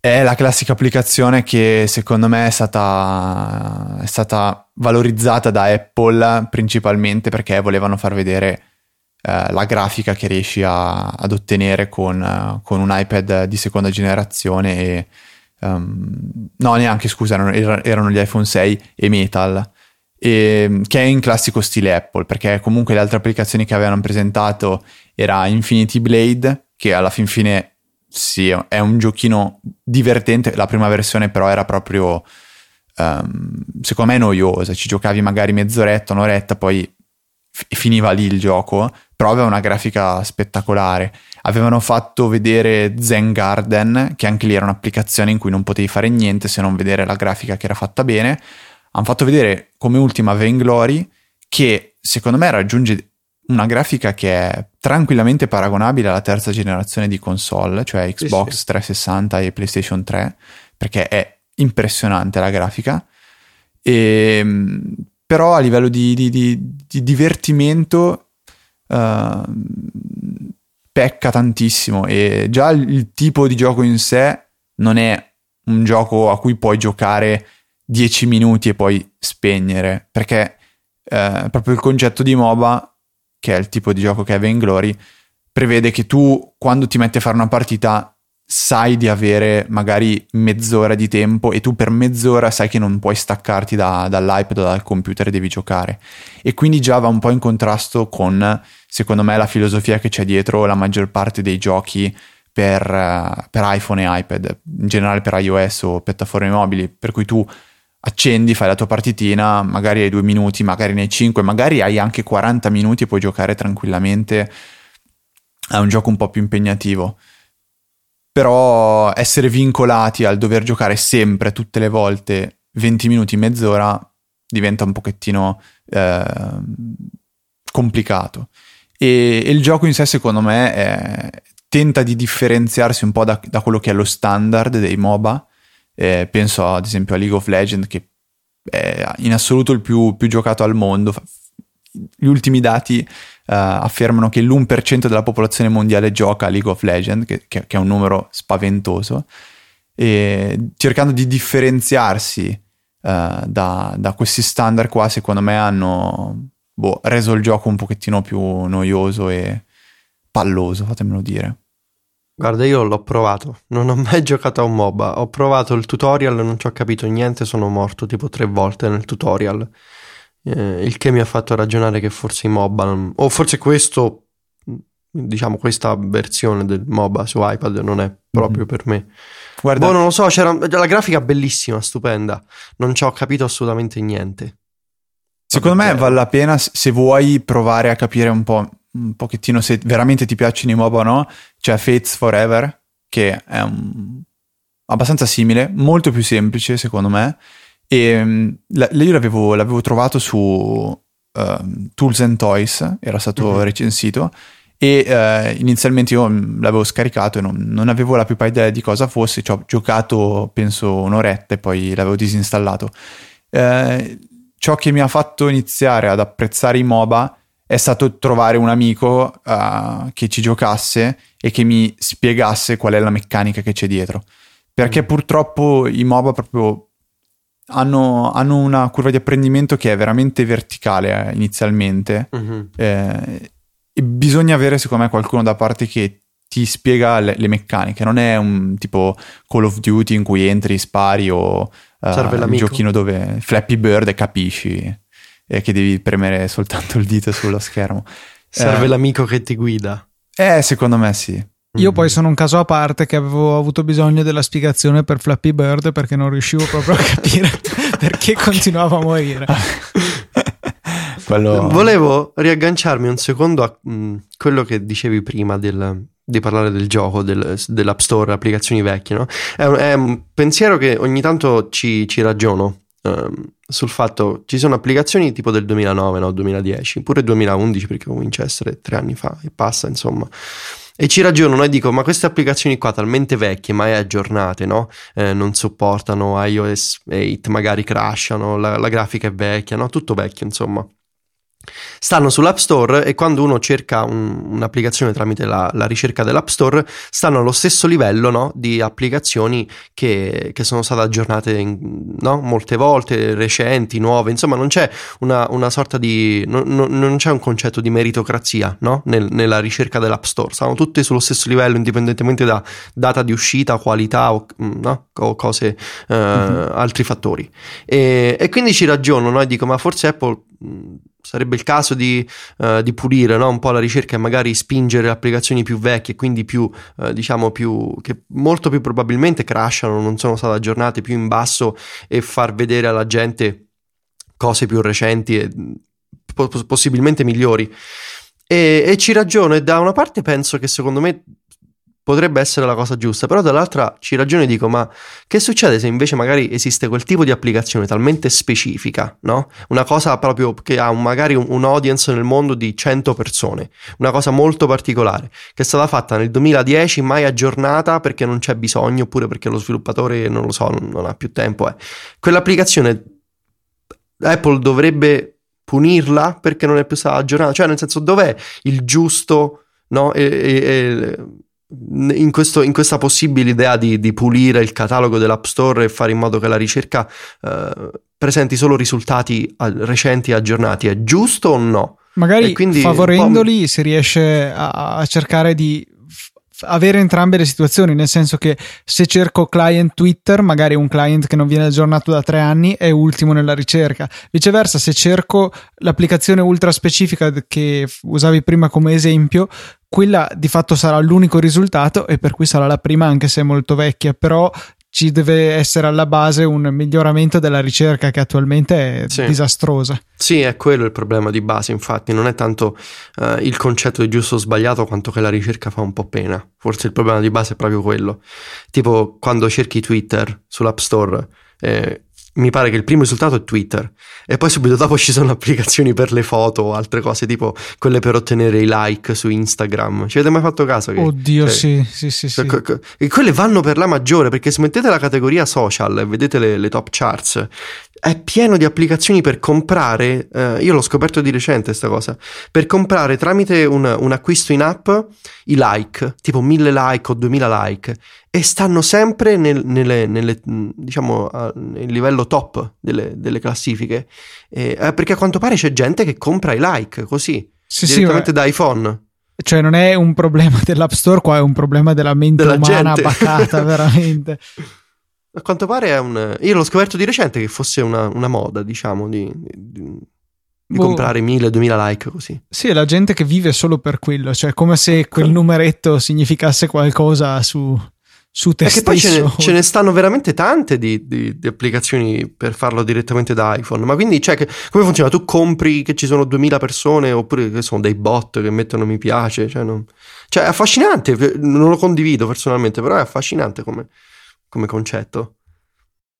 [SPEAKER 2] è la classica applicazione che secondo me è stata, è stata valorizzata da Apple principalmente perché volevano far vedere eh, la grafica che riesci a- ad ottenere con, con un iPad di seconda generazione e ehm, no neanche scusa erano, era- erano gli iPhone 6 e Metal e- che è in classico stile Apple perché comunque le altre applicazioni che avevano presentato era Infinity Blade che alla fin fine sì, è un giochino divertente. La prima versione, però, era proprio ehm, secondo me noiosa. Ci giocavi magari mezz'oretta, un'oretta, poi f- finiva lì il gioco. Però aveva una grafica spettacolare. Avevano fatto vedere Zen Garden, che anche lì era un'applicazione in cui non potevi fare niente se non vedere la grafica che era fatta bene. Hanno fatto vedere come ultima Vainglory, che secondo me raggiunge una grafica che è tranquillamente paragonabile alla terza generazione di console, cioè
[SPEAKER 3] Sì,
[SPEAKER 2] Xbox
[SPEAKER 3] sì.
[SPEAKER 2] 360 e PlayStation 3, perché è impressionante la grafica. E, mh, però a livello di, di- di- di divertimento ehm, pecca tantissimo e già il tipo di gioco in sé non è un gioco a cui puoi giocare 10 minuti e poi spegnere, perché eh, proprio il concetto di MOBA, che è il tipo di gioco che è Vainglory, prevede che tu quando ti metti a fare una partita sai di avere magari mezz'ora di tempo e tu per mezz'ora sai che non puoi staccarti da- dall'iPad o dal computer e devi giocare. E quindi già va un po' in contrasto con, secondo me, la filosofia che c'è dietro la maggior parte dei giochi per, eh, per iPhone e iPad, in generale per iOS o piattaforme mobili, per cui tu accendi, fai la tua partitina, magari hai due minuti, magari ne hai cinque, magari hai anche 40 minuti e puoi giocare tranquillamente a un gioco un po' più impegnativo. però essere vincolati al dover giocare sempre, tutte le volte, 20 minuti, mezz'ora, diventa un pochettino eh, complicato. E, e, il gioco in sé, secondo me, è, tenta di differenziarsi un po' da, da, quello che è lo standard dei MOBA. Eh, penso ad esempio a League of Legends, che è in assoluto il più, più giocato al mondo. Gli ultimi dati Uh, affermano che l'1% della popolazione mondiale gioca a League of Legends, che, che, che è un numero spaventoso, e cercando di differenziarsi uh, da, da, questi standard qua, secondo me hanno boh, reso il gioco un pochettino più noioso e palloso, fatemelo dire.
[SPEAKER 3] Guarda, io l'ho provato, non ho mai giocato a un MOBA, ho provato il tutorial, non ci ho capito niente, sono morto tipo tre volte nel tutorial eh, il che mi ha fatto ragionare che forse i MOBA, o forse questo, diciamo questa versione del MOBA su iPad non è proprio mm. per me. Guarda, boh, non lo so, c'era la grafica bellissima, stupenda, non ci ho capito assolutamente niente.
[SPEAKER 2] Secondo me vale la pena se vuoi provare a capire un po' un pochettino se veramente ti piacciono i MOBA o no. C'è Fates Forever, che è un... abbastanza simile, molto più semplice secondo me, e um, la, io l'avevo, l'avevo, trovato su uh, Tools and Toys, era stato mm-hmm. recensito. E uh, inizialmente io l'avevo scaricato e non, non, avevo la più pallida idea di cosa fosse. Ci ho giocato penso un'oretta e poi l'avevo disinstallato. Uh, ciò che mi ha fatto iniziare ad apprezzare i MOBA è stato trovare un amico uh, che ci giocasse e che mi spiegasse qual è la meccanica che c'è dietro. Perché mm. purtroppo i MOBA proprio hanno, hanno, una curva di apprendimento che è veramente verticale eh, inizialmente uh-huh. eh, e bisogna avere secondo me qualcuno da parte che ti spiega le, le, meccaniche non è un tipo Call of Duty in cui entri, spari o uh, un giochino dove Flappy Bird e capisci e che devi premere soltanto il dito sullo schermo
[SPEAKER 3] serve eh, l'amico che ti guida
[SPEAKER 2] eh secondo me sì
[SPEAKER 1] io poi sono un caso a parte che avevo avuto bisogno della spiegazione per Flappy Bird perché non riuscivo proprio a capire perché continuava a morire.
[SPEAKER 3] Quello... Volevo riagganciarmi un secondo a mh, mm, quello che dicevi prima del, di parlare del gioco, del, dell'App Store, applicazioni vecchie. No? È, un, è, un, pensiero che ogni tanto ci, ci ragiono um, sul fatto ci sono applicazioni tipo del 2009, no? 2010, pure 2011 perché comincia a essere tre anni fa e passa insomma e ci ragionano e dico, ma queste applicazioni qua talmente vecchie, mai aggiornate, no? Eh, non supportano iOS 8, magari crashano, la, la grafica è vecchia, no? Tutto vecchio, insomma stanno sull'App Store e quando uno cerca un, un'applicazione tramite la, la, ricerca dell'App Store stanno allo stesso livello no, di applicazioni che, che, sono state aggiornate in, no, molte volte, recenti, nuove, insomma non c'è una, una sorta di... Non, non, c'è un concetto di meritocrazia no, nel, nella ricerca dell'App Store, stanno tutte sullo stesso livello indipendentemente da data di uscita, qualità o, o cose, uh, mm-hmm. altri fattori. E, e, quindi ci ragiono e dico ma forse Apple sarebbe il caso di, uh, di pulire no? un po' la ricerca e magari spingere applicazioni più vecchie, quindi più, uh, diciamo, più, che molto più probabilmente crashano, non sono state aggiornate più in basso e far vedere alla gente cose più recenti e po- possibilmente migliori. E, e ci ragiono e da una parte penso che secondo me potrebbe essere la cosa giusta, però dall'altra ci ragiono e dico, ma che succede se invece magari esiste quel tipo di applicazione talmente specifica, no? Una cosa proprio che ha magari un, un, audience nel mondo di 100 persone, una cosa molto particolare, che è stata fatta nel 2010, mai aggiornata perché non c'è bisogno, oppure perché lo sviluppatore, non lo so, non, non ha più tempo. Eh. Quell'applicazione Apple dovrebbe punirla perché non è più stata aggiornata, cioè nel senso dov'è il giusto, no? E, e, e in, questo, in, questa possibile idea di, di, pulire il catalogo dell'App Store e fare in modo che la ricerca eh, presenti solo risultati recenti e aggiornati, è giusto o no?
[SPEAKER 1] Magari quindi, favorendoli si riesce a, a cercare di avere entrambe le situazioni, nel senso che se cerco client Twitter, magari un client che non viene aggiornato da tre anni è ultimo nella ricerca. Viceversa, se cerco l'applicazione ultra specifica che usavi prima come esempio, quella di fatto sarà l'unico risultato e per cui sarà la prima anche se è molto vecchia, però ci deve essere alla base un miglioramento della ricerca che attualmente è sì. disastrosa.
[SPEAKER 3] Sì, è quello il problema di base, infatti, non è tanto uh, il concetto di giusto o sbagliato quanto che la ricerca fa un po' pena. Forse il problema di base è proprio quello. Tipo quando cerchi Twitter sull'App Store, eh, mi pare che il primo risultato è Twitter e poi subito dopo ci sono applicazioni per le foto o altre cose tipo quelle per ottenere i like su Instagram. Ci avete mai fatto caso? Che,
[SPEAKER 1] Oddio, cioè, sì, sì, sì, sì.
[SPEAKER 3] E quelle vanno per la maggiore perché se mettete la categoria social e vedete le, le top charts, è pieno di applicazioni per comprare, eh, io l'ho scoperto di recente questa cosa, per comprare tramite un, un, acquisto in app i like, tipo 1000 like o 2000 like, e stanno sempre nel, nelle, nelle, diciamo, uh, nel livello top delle, delle classifiche, eh, perché a quanto pare c'è gente che compra i like così, sì, direttamente sì, da iPhone.
[SPEAKER 1] Cioè non è un problema dell'App Store, qua è un problema della mente della umana gente. bacata, veramente.
[SPEAKER 3] A quanto pare è un... Io l'ho scoperto di recente che fosse una, una moda, diciamo, di, di, di boh. comprare 1000-2000 like così.
[SPEAKER 1] Sì, è la gente che vive solo per quello, cioè come se quel numeretto significasse qualcosa su, su te Perché
[SPEAKER 3] stesso. poi ce ne, ce ne, stanno veramente tante di, di, di, applicazioni per farlo direttamente da iPhone. Ma quindi, cioè, che, come funziona? Tu compri che ci sono 2000 persone oppure che sono dei bot che mettono mi piace? Cioè, non... cioè, è affascinante. Non lo condivido personalmente, però è affascinante come come concetto.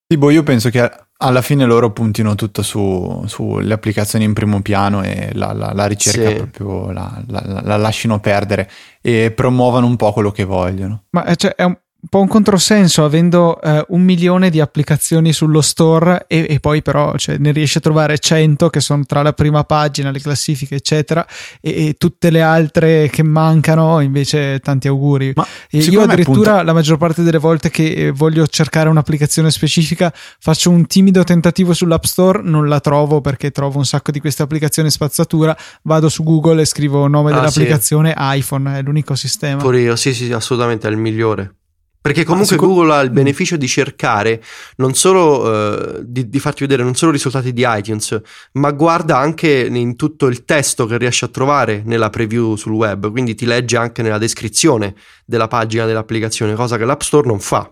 [SPEAKER 2] Tipo, io penso che alla fine loro puntino tutto su, sulle applicazioni in primo piano e la, la, la ricerca sì. proprio la, la, lasciano perdere e promuovano un po' quello che vogliono.
[SPEAKER 1] Ma eh, cioè, è un, un po' un controsenso avendo eh, un milione di applicazioni sullo store e, e poi però cioè, ne riesci a trovare 100 che sono tra la prima pagina, le classifiche eccetera e, e tutte le altre che mancano invece tanti auguri. Ma io addirittura appunto... la maggior parte delle volte che eh, voglio cercare un'applicazione specifica faccio un timido tentativo sull'App Store, non la trovo perché trovo un sacco di queste applicazioni spazzatura, vado su Google e scrivo nome ah, dell'applicazione sì. iPhone, è l'unico sistema.
[SPEAKER 3] Pure io, sì sì, assolutamente è il migliore. Perché comunque secondo... Google ha il beneficio di cercare non solo uh, di, di, farti vedere non solo i risultati di iTunes, ma guarda anche in tutto il testo che riesci a trovare nella preview sul web, quindi ti legge anche nella descrizione della pagina dell'applicazione, cosa che l'App Store non fa.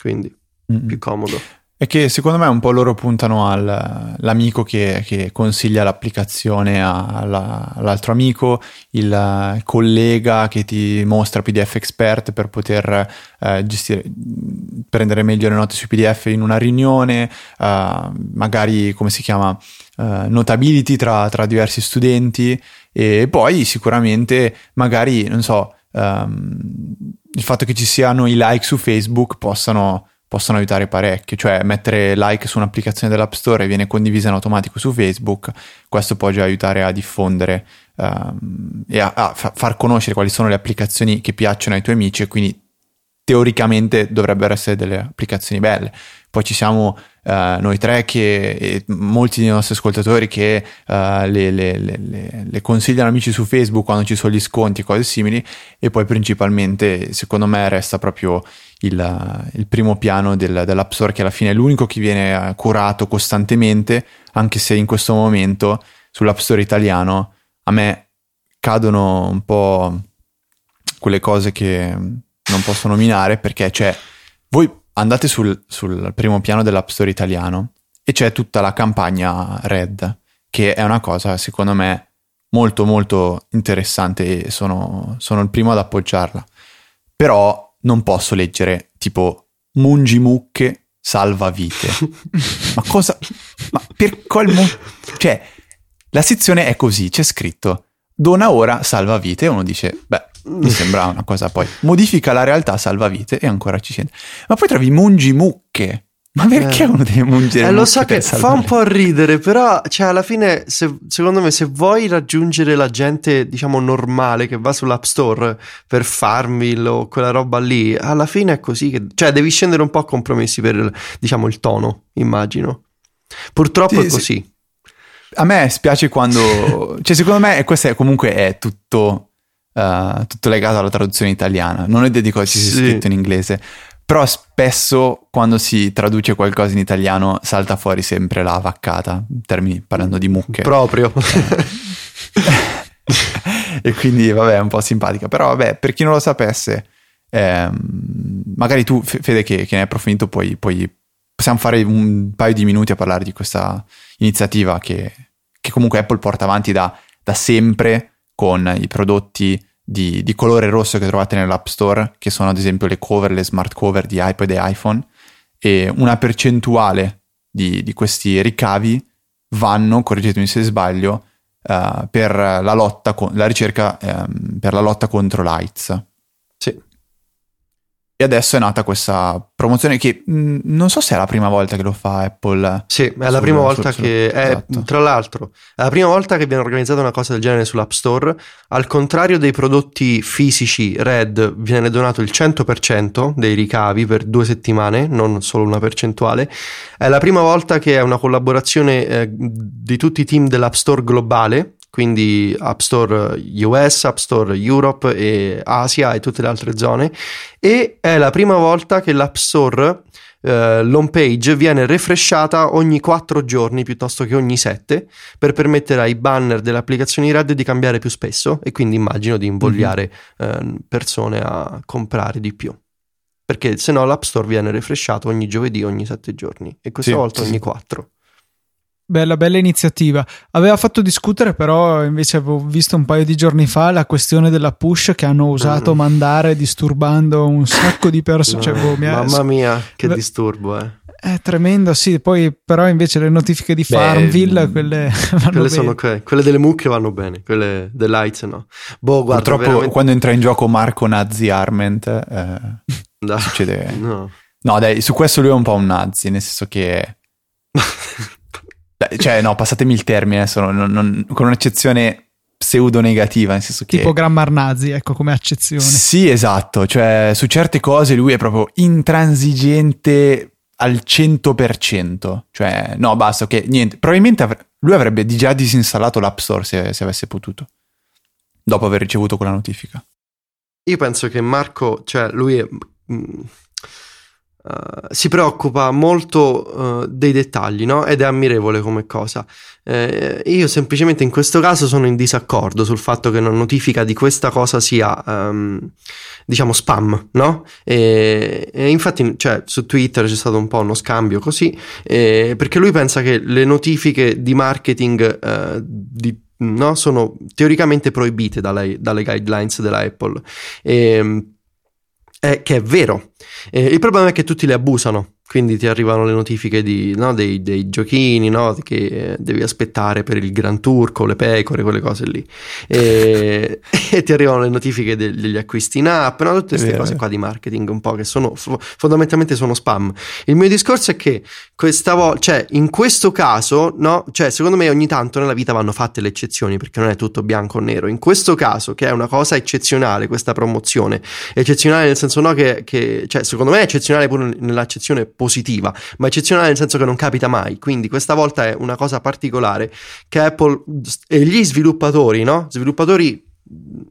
[SPEAKER 3] Quindi mm-hmm. più comodo.
[SPEAKER 2] È che secondo me un po' loro puntano all'amico che, che consiglia l'applicazione alla, all'altro amico, il collega che ti mostra PDF Expert per poter eh, gestire, prendere meglio le note sui PDF in una riunione, eh, magari come si chiama, eh, notability tra, tra, diversi studenti e poi sicuramente magari, non so, ehm, il fatto che ci siano i like su Facebook possano possono aiutare parecchio, cioè mettere like su un'applicazione dell'App Store e viene condivisa in automatico su Facebook, questo può già aiutare a diffondere um, e a, a, far conoscere quali sono le applicazioni che piacciono ai tuoi amici e quindi teoricamente dovrebbero essere delle applicazioni belle. Poi ci siamo uh, noi tre che, e molti dei nostri ascoltatori che uh, le, le, le, le, consigliano amici su Facebook quando ci sono gli sconti e cose simili e poi principalmente secondo me resta proprio il, il primo piano del, dell'App Store che alla fine è l'unico che viene eh, curato costantemente anche se in questo momento sull'App Store italiano a me cadono un po' quelle cose che non posso nominare perché c'è voi andate sul, sul primo piano dell'App Store italiano e c'è tutta la campagna Red che è una cosa secondo me molto molto interessante e sono, sono il primo ad appoggiarla però non posso leggere tipo Mungi Mucche salva vite. ma cosa? Ma per qual motivo? Cioè, la sezione è così, c'è scritto dona ora salva vite e uno dice, beh, mi sembra una cosa poi, modifica la realtà salva vite e ancora ci sente. Ma poi trovi Mungi Mucche ma perché eh. uno deve mungere?
[SPEAKER 3] Eh, lo so che fa un po' ridere, però, cioè, alla fine, se, secondo me, se vuoi raggiungere la gente, diciamo, normale che va sull'App Store per Farmville o quella roba lì, alla fine è così che, cioè, devi scendere un po' a compromessi per, diciamo, il tono, immagino. Purtroppo sì, è così. Sì.
[SPEAKER 2] A me spiace quando, cioè, secondo me, questo è, comunque è tutto, uh, tutto legato alla traduzione italiana. Non è dedicato a ci sia scritto in inglese però spesso quando si traduce qualcosa in italiano salta fuori sempre la vaccata, termini parlando di mucche.
[SPEAKER 3] Proprio.
[SPEAKER 2] e quindi vabbè è un po' simpatica, però vabbè per chi non lo sapesse Eh, magari tu, Fede, che, che ne hai approfondito, poi, poi, possiamo fare un paio di minuti a parlare di questa iniziativa che, che comunque Apple porta avanti da, da sempre con i prodotti di, di, colore rosso che trovate nell'App Store, che sono ad esempio le cover, le smart cover di iPad e iPhone, e una percentuale di, di questi ricavi vanno, correggetemi se sbaglio, uh, per la lotta, con, la ricerca um, per la lotta contro l'AIDS.
[SPEAKER 3] Sì.
[SPEAKER 2] E adesso è nata questa promozione che mh, mm, non so se è la prima volta che lo fa Apple.
[SPEAKER 3] Sì, è sul, la prima volta sul, che è, esatto. tra l'altro, è la prima volta che viene organizzata una cosa del genere sull'App Store. Al contrario dei prodotti fisici Red, viene donato il 100% dei ricavi per due settimane, non solo una percentuale. È la prima volta che è una collaborazione eh, di tutti i team dell'App Store globale quindi App Store US, App Store Europe e Asia e tutte le altre zone. E è la prima volta che l'App Store eh, l'home page viene refreshata ogni 4 giorni piuttosto che ogni 7 per permettere ai banner delle applicazioni Red di cambiare più spesso e quindi immagino di invogliare mm-hmm. eh, persone a comprare di più. Perché se no l'App Store viene refreshato ogni giovedì ogni 7 giorni e questa sì, volta ogni 4
[SPEAKER 1] Bella, bella iniziativa. Aveva fatto discutere, però invece avevo visto un paio di giorni fa la questione della push che hanno usato mm. mandare disturbando un sacco di persone. Cioè, boh,
[SPEAKER 3] Mamma mia, che Beh, disturbo, eh.
[SPEAKER 1] È tremendo, sì. Poi, però, invece le notifiche di Beh, Farmville, mm, quelle vanno
[SPEAKER 3] quelle sono okay. Quelle delle mucche vanno bene, quelle dell'Ights no. Boh, guarda,
[SPEAKER 2] Purtroppo, veramente... quando entra in gioco Marco Nazi Arment, eh, succede. No. no, dai, su questo lui è un po' un nazi, nel senso che. Cioè, no, passatemi il termine, sono, non, non, con un'eccezione pseudo negativa, nel senso che...
[SPEAKER 1] Tipo grammar nazi, ecco, come accezione.
[SPEAKER 2] Sì, esatto, cioè su certe cose lui è proprio intransigente al 100%, cioè no, basta, che niente, probabilmente avre- lui avrebbe già disinstallato l'App Store se, se avesse potuto, dopo aver ricevuto quella notifica.
[SPEAKER 3] Io penso che Marco, cioè lui è... Uh, si preoccupa molto uh, dei dettagli no? ed è ammirevole come cosa. Eh, io semplicemente in questo caso sono in disaccordo sul fatto che una notifica di questa cosa sia um, diciamo spam, no? E, e infatti cioè, su Twitter c'è stato un po' uno scambio così eh, perché lui pensa che le notifiche di marketing uh, di no? sono teoricamente proibite dalle, dalle guidelines della Apple. E, è che è vero. Eh, il problema è che tutti le abusano quindi ti arrivano le notifiche di, no, dei, dei, giochini no, che devi aspettare per il Gran Turco, le pecore, quelle cose lì. E, e ti arrivano le notifiche degli acquisti in app, no, tutte queste cose qua di marketing un po' che sono fondamentalmente sono spam. Il mio discorso è che questa volta, cioè in questo caso, no, cioè secondo me ogni tanto nella vita vanno fatte le eccezioni perché non è tutto bianco o nero. In questo caso, che è una cosa eccezionale, questa promozione, eccezionale nel senso no che, che cioè secondo me è eccezionale pure nell'accezione positiva, ma eccezionale nel senso che non capita mai. Quindi questa volta è una cosa particolare che Apple e gli sviluppatori, no? Sviluppatori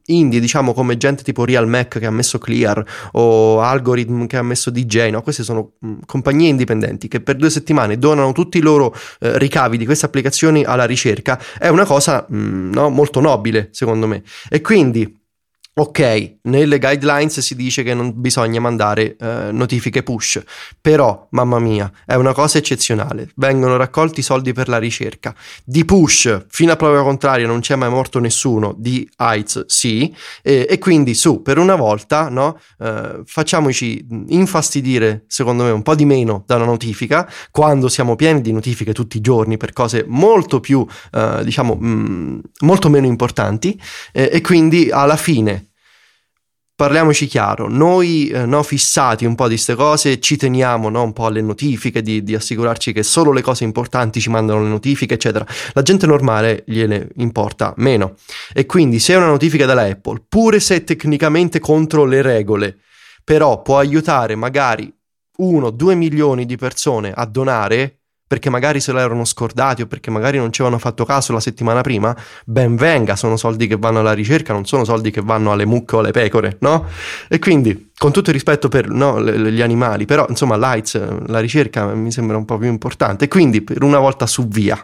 [SPEAKER 3] indie, diciamo come gente tipo Real Mac che ha messo Clear o Algorithm che ha messo DJ, no? Queste sono compagnie indipendenti che per due settimane donano tutti i loro eh, ricavi di queste applicazioni alla ricerca. È una cosa mh, no? molto nobile, secondo me. E quindi Ok, nelle guidelines si dice che non bisogna mandare eh, notifiche push, però, mamma mia, è una cosa eccezionale. Vengono raccolti soldi per la ricerca. Di push, fino a prova contraria, non c'è mai morto nessuno. Di heights, sì. E, e quindi, su, per una volta, no, eh, facciamoci infastidire, secondo me, un po' di meno da una notifica, quando siamo pieni di notifiche tutti i giorni per cose molto più, eh, diciamo, mh, mm, molto meno importanti. e quindi, alla fine parliamoci chiaro, noi eh, no, fissati un po' di queste cose ci teniamo no, un po' alle notifiche, di, di, assicurarci che solo le cose importanti ci mandano le notifiche, eccetera. La gente normale gliene importa meno. E quindi se una notifica dalla Apple, pure se tecnicamente contro le regole, però può aiutare magari 1-2 milioni di persone a donare, perché magari se l'erano scordati o perché magari non ci avevano fatto caso la settimana prima, ben venga, sono soldi che vanno alla ricerca, non sono soldi che vanno alle mucche o alle pecore, no? E quindi, con tutto il rispetto per no, gli animali, però insomma Lights, la ricerca mi sembra un po' più importante, quindi per una volta su via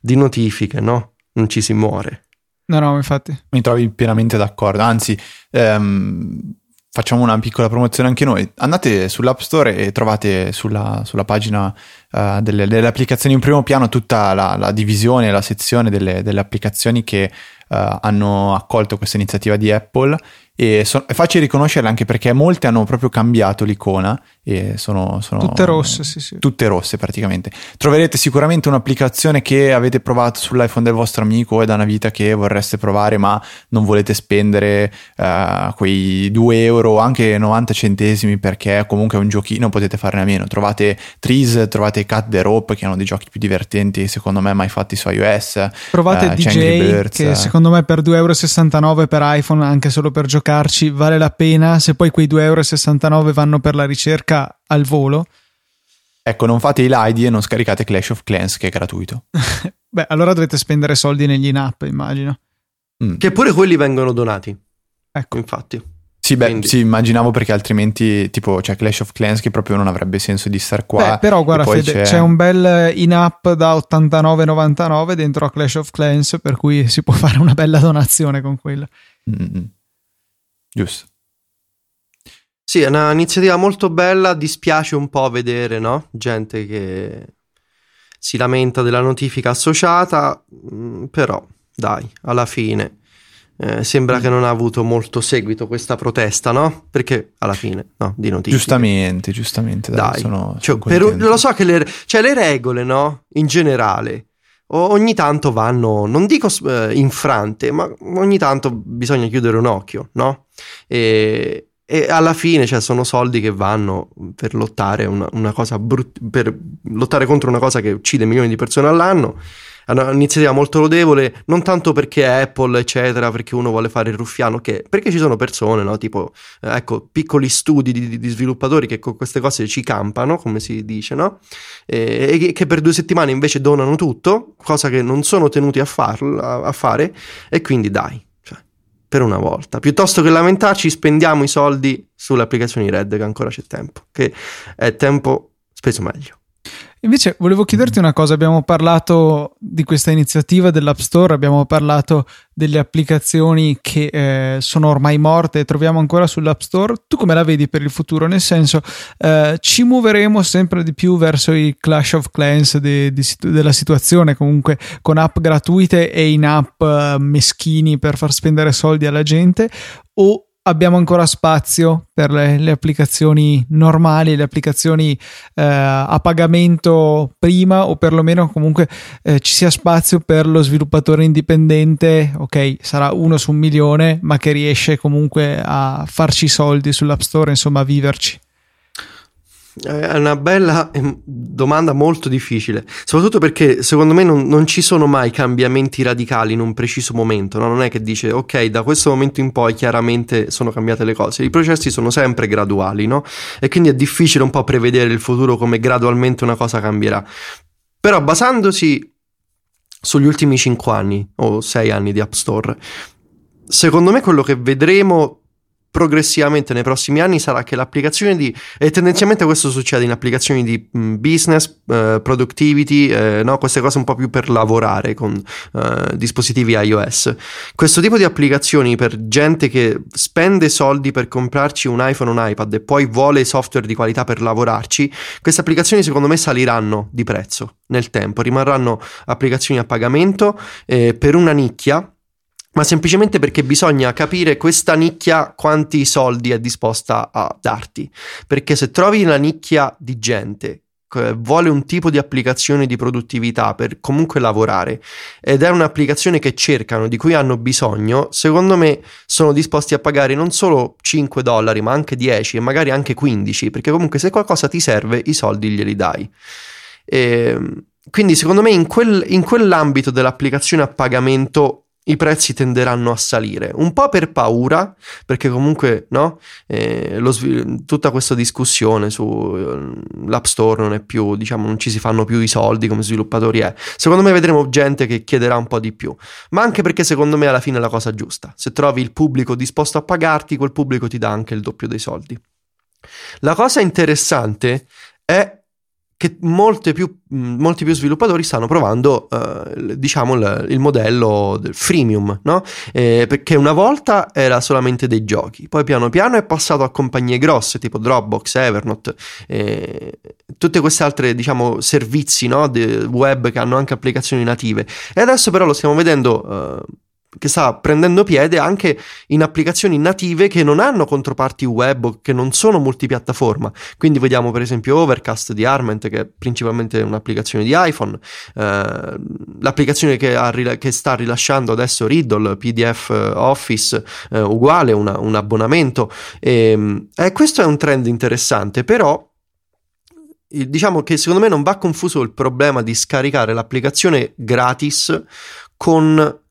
[SPEAKER 3] di notifiche, no? Non ci si muore.
[SPEAKER 1] No, no, infatti.
[SPEAKER 2] Mi trovi pienamente d'accordo, anzi... Ehm facciamo una piccola promozione anche noi. Andate sull'App Store e trovate sulla, sulla pagina uh, delle, delle, applicazioni in primo piano tutta la, la divisione, la sezione delle, delle applicazioni che uh, hanno accolto questa iniziativa di Apple e so- è facile riconoscerle anche perché molte hanno proprio cambiato l'icona e sono, sono
[SPEAKER 1] tutte rosse, sì, sì.
[SPEAKER 2] Tutte rosse praticamente. Troverete sicuramente un'applicazione che avete provato sull'iPhone del vostro amico è da una vita che vorreste provare ma non volete spendere uh, quei 2 euro o anche 90 centesimi perché comunque è un giochino, potete farne a meno. Trovate Trees, trovate Cut the Rope che hanno dei giochi più divertenti secondo me mai fatti su iOS.
[SPEAKER 1] Provate uh, DJ che secondo me per 2,69 euro per iPhone anche solo per giocare giocarci vale la pena se poi quei 2,69 euro vanno per la ricerca al volo.
[SPEAKER 2] Ecco, non fate i lidi e non scaricate Clash of Clans che è gratuito.
[SPEAKER 1] Beh, allora dovete spendere soldi negli in-app, immagino.
[SPEAKER 3] Mm. Che pure quelli vengono donati. Ecco. Infatti.
[SPEAKER 2] Sì, beh, Quindi. sì, immaginavo perché altrimenti, tipo, c'è Clash of Clans che proprio non avrebbe senso di star qua.
[SPEAKER 1] Beh, però guarda, Fede, c'è... c'è... un bel in-app da 89,99 dentro a Clash of Clans, per cui si può fare una bella donazione con quello.
[SPEAKER 2] Mm-hmm. Giusto.
[SPEAKER 3] Sì, è un'iniziativa molto bella, dispiace un po' vedere, no? Gente che si lamenta della notifica associata, mm, però dai, alla fine eh, sembra mm. che non ha avuto molto seguito questa protesta, no? Perché alla fine, no, di notifiche.
[SPEAKER 2] Giustamente, giustamente, dai, dai. Sono,
[SPEAKER 3] cioè, per, lo so che le, cioè, le regole, no? In generale ogni tanto vanno, non dico eh, infrante, ma ogni tanto bisogna chiudere un occhio, no? E, e alla fine cioè, sono soldi che vanno per lottare, una, una brut- per lottare contro una cosa che uccide milioni di persone all'anno è un'iniziativa molto lodevole, non tanto perché Apple, eccetera, perché uno vuole fare il ruffiano, che, perché ci sono persone, no? tipo, eh, ecco, piccoli studi di, di, sviluppatori che con queste cose ci campano, come si dice, no? E, e, che per due settimane invece donano tutto, cosa che non sono tenuti a, farlo, a, a fare, e quindi dai, cioè, per una volta. Piuttosto che lamentarci, spendiamo i soldi sulle applicazioni Red, che ancora c'è tempo, che è tempo speso meglio.
[SPEAKER 1] Invece volevo chiederti una cosa, abbiamo parlato di questa iniziativa dell'App Store, abbiamo parlato delle applicazioni che eh, sono ormai morte e troviamo ancora sull'App Store. Tu come la vedi per il futuro? Nel senso, eh, ci muoveremo sempre di più verso i Clash of Clans de, de, della situazione, comunque con app gratuite e in app eh, meschini per far spendere soldi alla gente, o abbiamo ancora spazio per le, le applicazioni normali, le applicazioni eh, a pagamento prima o perlomeno comunque eh, ci sia spazio per lo sviluppatore indipendente, ok, sarà uno su un milione, ma che riesce comunque a farci soldi sull'App Store, insomma a viverci.
[SPEAKER 3] È una bella ehm, domanda molto difficile, soprattutto perché secondo me non, non, ci sono mai cambiamenti radicali in un preciso momento, no? non è che dice ok da questo momento in poi chiaramente sono cambiate le cose, i processi sono sempre graduali no? e quindi è difficile un po' prevedere il futuro come gradualmente una cosa cambierà, però basandosi sugli ultimi 5 anni o 6 anni di App Store, secondo me quello che vedremo progressivamente nei prossimi anni sarà che l'applicazione di e tendenzialmente questo succede in applicazioni di mm, business, uh, productivity, eh, no? queste cose un po' più per lavorare con uh, dispositivi iOS. Questo tipo di applicazioni per gente che spende soldi per comprarci un iPhone o un iPad e poi vuole software di qualità per lavorarci, queste applicazioni secondo me saliranno di prezzo nel tempo, rimarranno applicazioni a pagamento eh, per una nicchia ma semplicemente perché bisogna capire questa nicchia quanti soldi è disposta a darti. Perché se trovi una nicchia di gente vuole un tipo di applicazione di produttività per comunque lavorare ed è un'applicazione che cercano, di cui hanno bisogno, secondo me sono disposti a pagare non solo 5 dollari, ma anche 10 e magari anche 15, perché comunque se qualcosa ti serve i soldi glieli dai. E ehm, quindi secondo me in, quel, in quell'ambito dell'applicazione a pagamento i prezzi tenderanno a salire, un po' per paura, perché comunque no, eh, lo, tutta questa discussione sull'App eh, Store non è più, diciamo, non ci si fanno più i soldi come sviluppatori è. Secondo me vedremo gente che chiederà un po' di più, ma anche perché secondo me alla fine è la cosa giusta. Se trovi il pubblico disposto a pagarti, quel pubblico ti dà anche il doppio dei soldi. La cosa interessante è che più, molti più sviluppatori stanno provando, eh, diciamo, il, il, modello del freemium, no? Eh, perché una volta era solamente dei giochi, poi piano piano è passato a compagnie grosse tipo Dropbox, Evernote, eh, tutte queste altre, diciamo, servizi no? web che hanno anche applicazioni native. E adesso però lo stiamo vedendo eh, che sta prendendo piede anche in applicazioni native che non hanno controparti web o che non sono multipiattaforma. Quindi vediamo per esempio Overcast di Arment, che è principalmente un'applicazione di iPhone, eh, l'applicazione che, ha, che, sta rilasciando adesso Riddle, PDF eh, Office, eh, uguale, una, un abbonamento. E, eh, questo è un trend interessante, però diciamo che secondo me non va confuso il problema di scaricare l'applicazione gratis con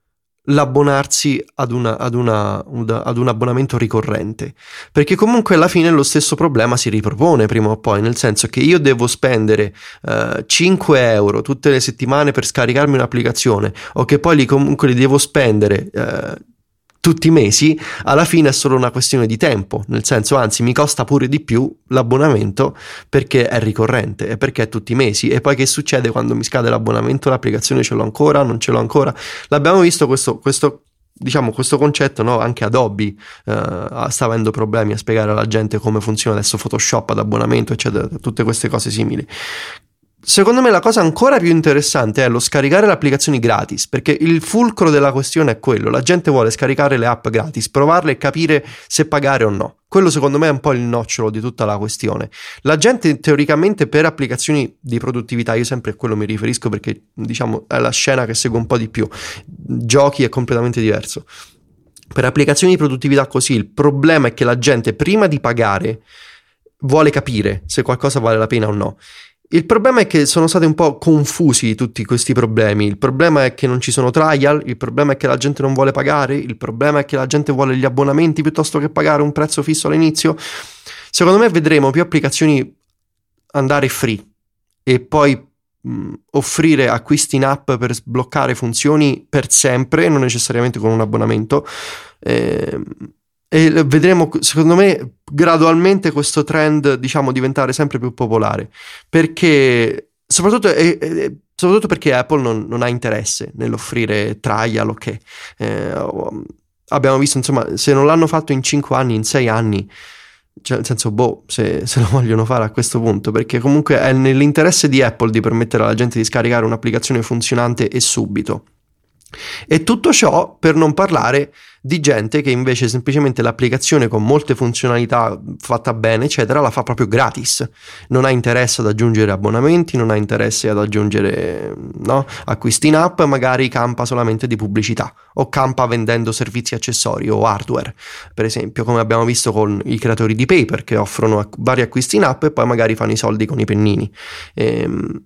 [SPEAKER 3] l'abbonarsi ad, una, ad, una, ad, un abbonamento ricorrente. Perché comunque alla fine lo stesso problema si ripropone prima o poi, nel senso che io devo spendere uh, 5 euro tutte le settimane per scaricarmi un'applicazione o che poi li comunque li devo spendere. Uh, tutti i mesi, alla fine è solo una questione di tempo, nel senso anzi mi costa pure di più l'abbonamento perché è ricorrente e perché è tutti i mesi. E poi che succede quando mi scade l'abbonamento, l'applicazione ce l'ho ancora, non ce l'ho ancora. L'abbiamo visto questo, questo diciamo questo concetto no? anche Adobe uh, sta avendo problemi a spiegare alla gente come funziona adesso Photoshop ad abbonamento eccetera tutte queste cose simili Secondo me la cosa ancora più interessante è lo scaricare le applicazioni gratis, perché il fulcro della questione è quello, la gente vuole scaricare le app gratis, provarle e capire se pagare o no. Quello secondo me è un po' il nocciolo di tutta la questione. La gente teoricamente per applicazioni di produttività, io sempre a quello mi riferisco perché diciamo è la scena che segue un po' di più, giochi è completamente diverso. Per applicazioni di produttività così, il problema è che la gente prima di pagare vuole capire se qualcosa vale la pena o no. Il problema è che sono stati un po' confusi tutti questi problemi. Il problema è che non ci sono trial, il problema è che la gente non vuole pagare, il problema è che la gente vuole gli abbonamenti piuttosto che pagare un prezzo fisso all'inizio. Secondo me vedremo più applicazioni andare free e poi mh, offrire acquisti in app per sbloccare funzioni per sempre, non necessariamente con un abbonamento. Eh, e vedremo, secondo me, gradualmente questo trend, diciamo, diventare sempre più popolare. Perché, soprattutto, eh, eh, soprattutto perché Apple non, non, ha interesse nell'offrire trial, ok. Eh, abbiamo visto, insomma, se non l'hanno fatto in 5 anni, in 6 anni, cioè, nel senso, boh, se, se, lo vogliono fare a questo punto, perché comunque è nell'interesse di Apple di permettere alla gente di scaricare un'applicazione funzionante e subito. E tutto ciò per non parlare di gente che invece semplicemente l'applicazione con molte funzionalità fatta bene, eccetera, la fa proprio gratis. Non ha interesse ad aggiungere abbonamenti, non ha interesse ad aggiungere no, acquisti in app, magari campa solamente di pubblicità o campa vendendo servizi accessori o hardware, per esempio, come abbiamo visto con i creatori di paper che offrono vari acquisti in app e poi magari fanno i soldi con i pennini. Ehm,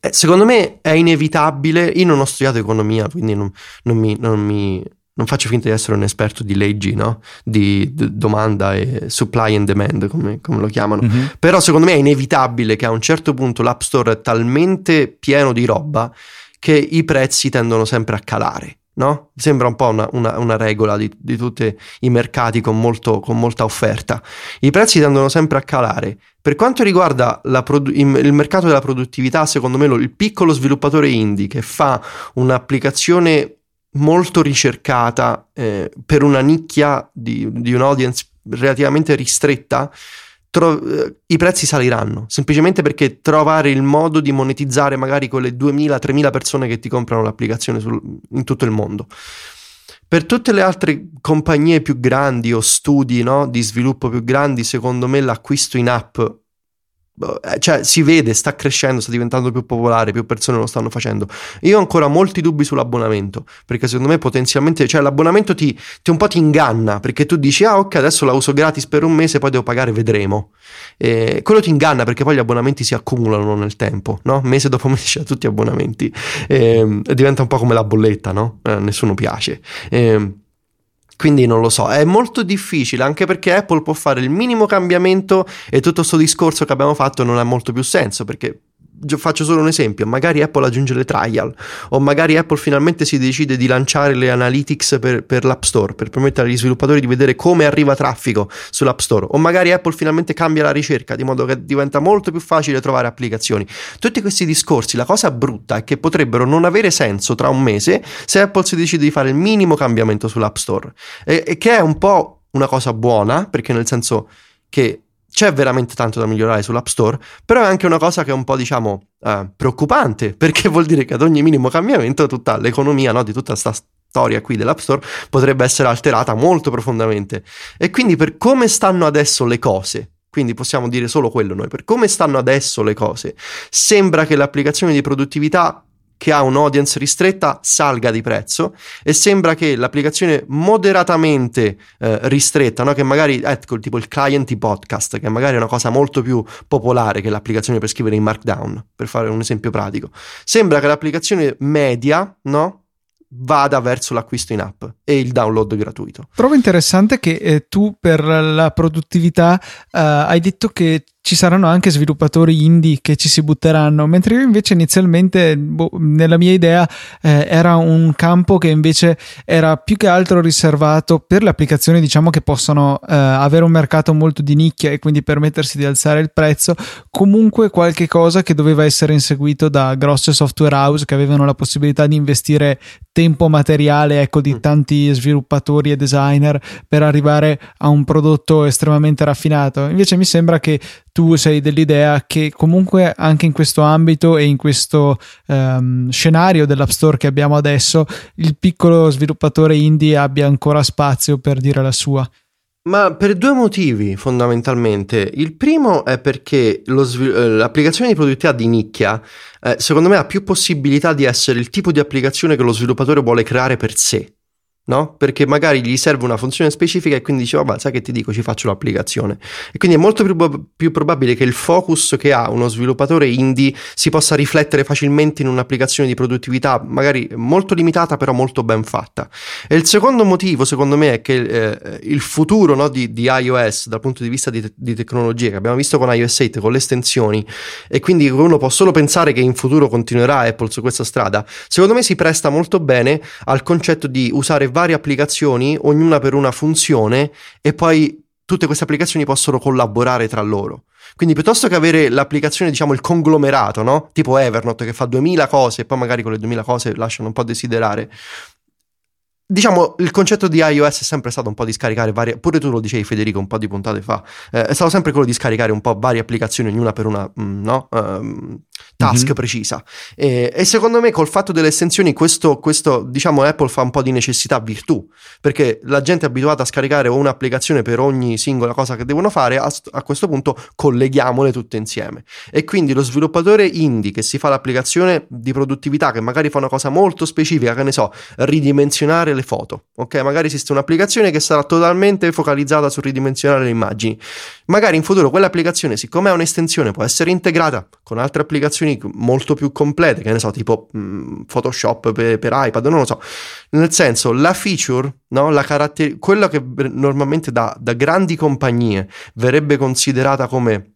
[SPEAKER 3] eh, secondo me è inevitabile. Io non ho studiato economia, quindi non, non, mi, non, mi, non faccio finta di essere un esperto di leggi, no? di d- domanda e supply and demand, come, come lo chiamano. Mm-hmm. Però secondo me è inevitabile che a un certo punto l'App Store è talmente pieno di roba che i prezzi tendono sempre a calare. No? Sembra un po' una, una, una regola di, di, tutti i mercati con, molto, con, molta offerta. I prezzi tendono sempre a calare. Per quanto riguarda produ- il mercato della produttività, secondo me lo, il piccolo sviluppatore indie che fa un'applicazione molto ricercata eh, per una nicchia di, di un'audience relativamente ristretta, tro- eh, i prezzi saliranno, semplicemente perché trovare il modo di monetizzare magari quelle 2000-3000 persone che ti comprano l'applicazione sul, in tutto il mondo. Per tutte le altre compagnie più grandi o studi no, di sviluppo più grandi, secondo me l'acquisto in app cioè si vede, sta crescendo, sta diventando più popolare, più persone lo stanno facendo. Io ho ancora molti dubbi sull'abbonamento, perché secondo me potenzialmente, cioè l'abbonamento ti, ti un po' ti inganna, perché tu dici ah ok adesso la uso gratis per un mese, poi devo pagare, vedremo. E quello ti inganna perché poi gli abbonamenti si accumulano nel tempo, no? Mese dopo mese c'è tutti gli abbonamenti e, e, diventa un po' come la bolletta, no? Eh, nessuno piace. E, quindi non lo so, è molto difficile anche perché Apple può fare il minimo cambiamento e tutto questo discorso che abbiamo fatto non ha molto più senso perché faccio solo un esempio, magari Apple aggiunge le trial o magari Apple finalmente si decide di lanciare le analytics per, per l'App Store per permettere agli sviluppatori di vedere come arriva traffico sull'App Store o magari Apple finalmente cambia la ricerca di modo che diventa molto più facile trovare applicazioni. Tutti questi discorsi, la cosa brutta è che potrebbero non avere senso tra un mese se Apple si decide di fare il minimo cambiamento sull'App Store e, e che è un po' una cosa buona perché nel senso che c'è veramente tanto da migliorare sull'App Store, però è anche una cosa che è un po', diciamo, eh, preoccupante, perché vuol dire che ad ogni minimo cambiamento tutta l'economia no, di tutta questa storia qui dell'App Store potrebbe essere alterata molto profondamente. E quindi per come stanno adesso le cose, quindi possiamo dire solo quello noi, per come stanno adesso le cose, sembra che l'applicazione di produttività che ha un'audience ristretta salga di prezzo e sembra che l'applicazione moderatamente eh, ristretta, no? che magari ecco tipo il client podcast, che magari è una cosa molto più popolare che l'applicazione per scrivere in Markdown, per fare un esempio pratico, sembra che l'applicazione media, no? vada verso l'acquisto in app e il download gratuito.
[SPEAKER 1] Trovo interessante che eh, tu per la produttività eh, hai detto che ci saranno anche sviluppatori indie che ci si butteranno, mentre io invece inizialmente, boh, nella mia idea, eh, era un campo che invece era più che altro riservato per le applicazioni, diciamo, che possono eh, avere un mercato molto di nicchia e quindi permettersi di alzare il prezzo, comunque qualche cosa che doveva essere inseguito da grosse software house che avevano la possibilità di investire tempo materiale, ecco, di mm. tanti sviluppatori e designer per arrivare a un prodotto estremamente raffinato. Invece mi sembra che tu sei dell'idea che comunque anche in questo ambito e in questo um, scenario dell'App Store che abbiamo adesso, il piccolo sviluppatore indie abbia ancora spazio per dire la sua.
[SPEAKER 3] Ma per due motivi fondamentalmente. Il primo è perché svil- eh, l'applicazione di produttività di nicchia, eh, secondo me, ha più possibilità di essere il tipo di applicazione che lo sviluppatore vuole creare per sé no? Perché magari gli serve una funzione specifica e quindi dice, vabbè, sai che ti dico, ci faccio l'applicazione. E quindi è molto più, più, probabile che il focus che ha uno sviluppatore indie si possa riflettere facilmente in un'applicazione di produttività, magari molto limitata, però molto ben fatta. E il secondo motivo, secondo me, è che eh, il futuro no, di, di, iOS dal punto di vista di, di tecnologia, che abbiamo visto con iOS 8, con le estensioni, e quindi uno può solo pensare che in futuro continuerà Apple su questa strada, secondo me si presta molto bene al concetto di usare varie applicazioni, ognuna per una funzione, e poi tutte queste applicazioni possono collaborare tra loro. Quindi piuttosto che avere l'applicazione, diciamo, il conglomerato, no? Tipo Evernote che fa 2000 cose e poi magari con le 2000 cose lasciano un po' desiderare, Diciamo, il concetto di iOS è sempre stato un po' di scaricare varie, pure tu lo dicevi Federico un po' di puntate fa, eh, è stato sempre quello di scaricare un po' varie applicazioni, ognuna per una, mm, no? Um, task mm-hmm. precisa. E, e, secondo me col fatto delle estensioni questo, questo, diciamo, Apple fa un po' di necessità virtù, perché la gente è abituata a scaricare un'applicazione per ogni singola cosa che devono fare, a, a questo punto colleghiamole tutte insieme. E quindi lo sviluppatore indie che si fa l'applicazione di produttività, che magari fa una cosa molto specifica, che ne so, ridimensionare le foto, ok? Magari esiste un'applicazione che sarà totalmente focalizzata sul ridimensionare le immagini. Magari in futuro quell'applicazione, siccome è un'estensione, può essere integrata con altre applicazioni molto più complete, che ne so, tipo mh, mm, Photoshop per, per, iPad, non lo so. Nel senso, la feature, no? la caratter- quello che normalmente da, da grandi compagnie verrebbe considerata come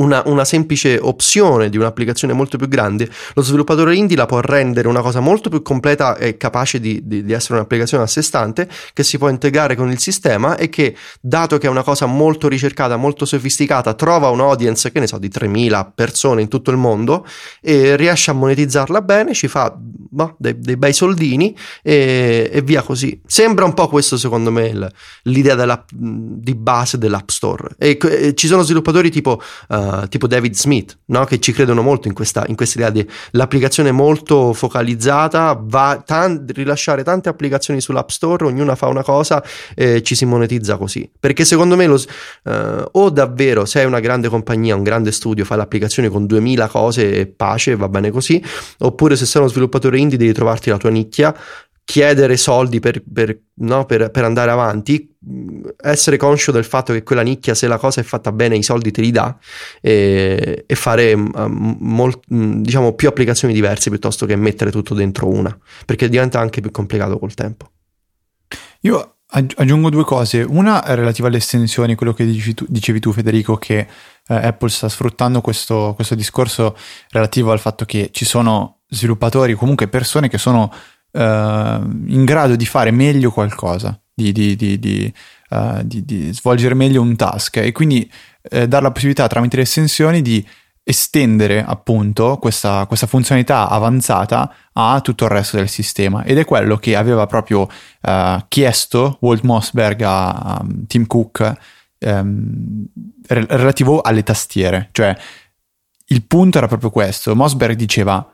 [SPEAKER 3] una, una, semplice opzione di un'applicazione molto più grande, lo sviluppatore indie la può rendere una cosa molto più completa e capace di, di, di, essere un'applicazione a sé stante che si può integrare con il sistema e che, dato che è una cosa molto ricercata, molto sofisticata, trova un audience, che ne so, di 3.000 persone in tutto il mondo e riesce a monetizzarla bene, ci fa boh, dei, dei, bei soldini e, e, via così. Sembra un po' questo, secondo me, il, l'idea della, di base dell'App Store. E, e ci sono sviluppatori tipo... Uh, tipo David Smith, no? che ci credono molto in questa, in questa idea dell'applicazione molto focalizzata, va tan- rilasciare tante applicazioni sull'App Store, ognuna fa una cosa e ci si monetizza così. Perché secondo me lo, uh, o davvero sei una grande compagnia, un grande studio, fai l'applicazione con 2000 cose e pace, va bene così, oppure se sei uno sviluppatore indie devi trovarti la tua nicchia, chiedere soldi per, per, no, per, per, andare avanti, essere conscio del fatto che quella nicchia, se la cosa è fatta bene, i soldi te li dà e, e fare molt, diciamo, più applicazioni diverse piuttosto che mettere tutto dentro una, perché diventa anche più complicato col tempo.
[SPEAKER 2] Io aggiungo due cose. Una è relativa alle estensioni, quello che dicevi tu, dicevi tu Federico, che eh, Apple sta sfruttando questo, questo, discorso relativo al fatto che ci sono sviluppatori, comunque persone che sono eh, in grado di fare meglio qualcosa, di, di, di, uh, di svolgere meglio un task. E quindi eh, dare la possibilità tramite le estensioni di estendere appunto questa, questa, funzionalità avanzata a tutto il resto del sistema. Ed è quello che aveva proprio uh, chiesto Walt Mossberg a um, Tim Cook um, relativo alle tastiere. Cioè il punto era proprio questo. Mossberg diceva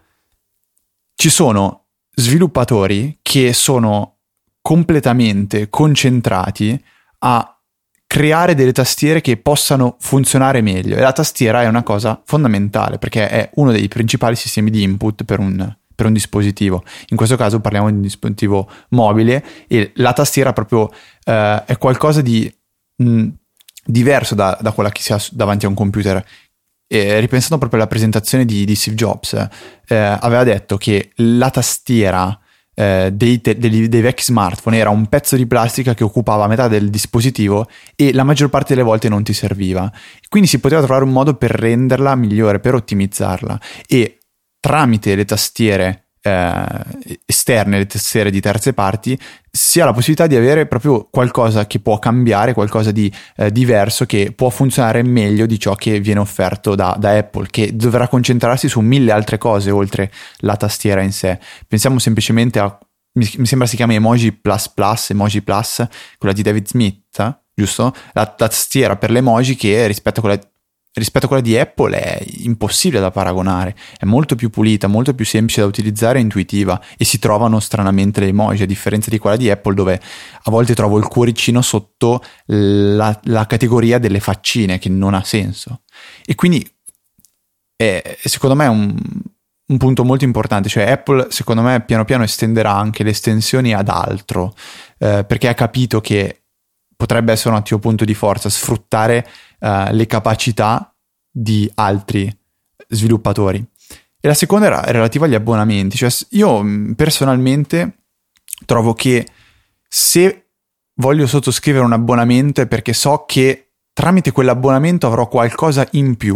[SPEAKER 2] ci sono sviluppatori che sono completamente concentrati a creare delle tastiere che possano funzionare meglio e la tastiera è una cosa fondamentale perché è uno dei principali sistemi di input per un, per un dispositivo. In questo caso parliamo di un dispositivo mobile e la tastiera proprio eh, è qualcosa di mh, diverso da, da, quella che si ha davanti a un computer. E ripensando proprio alla presentazione di, di Steve Jobs, eh, aveva detto che la tastiera eh, dei, te- dei, dei, vecchi smartphone era un pezzo di plastica che occupava metà del dispositivo e la maggior parte delle volte non ti serviva. Quindi si poteva trovare un modo per renderla migliore, per ottimizzarla e tramite le tastiere eh, esterne, le tastiere di terze parti, si ha la possibilità di avere proprio qualcosa che può cambiare, qualcosa di eh, diverso che può funzionare meglio di ciò che viene offerto da, da, Apple, che dovrà concentrarsi su mille altre cose oltre la tastiera in sé. Pensiamo semplicemente a, mi, mi sembra si chiami Emoji Plus Plus, Emoji Plus, quella di David Smith, giusto? La tastiera per le emoji che rispetto a quella rispetto a quella di Apple è impossibile da paragonare, è molto più pulita, molto più semplice da utilizzare e intuitiva e si trovano stranamente le emoji, a differenza di quella di Apple dove a volte trovo il cuoricino sotto la, la categoria delle faccine che non ha senso. E quindi è, secondo me è un, un punto molto importante, cioè Apple secondo me piano piano estenderà anche le estensioni ad altro, eh, perché ha capito che potrebbe essere un ottimo punto di forza sfruttare uh, le capacità di altri sviluppatori. E la seconda era relativa agli abbonamenti, cioè io mm, personalmente trovo che se voglio sottoscrivere un abbonamento è perché so che tramite quell'abbonamento avrò qualcosa in più.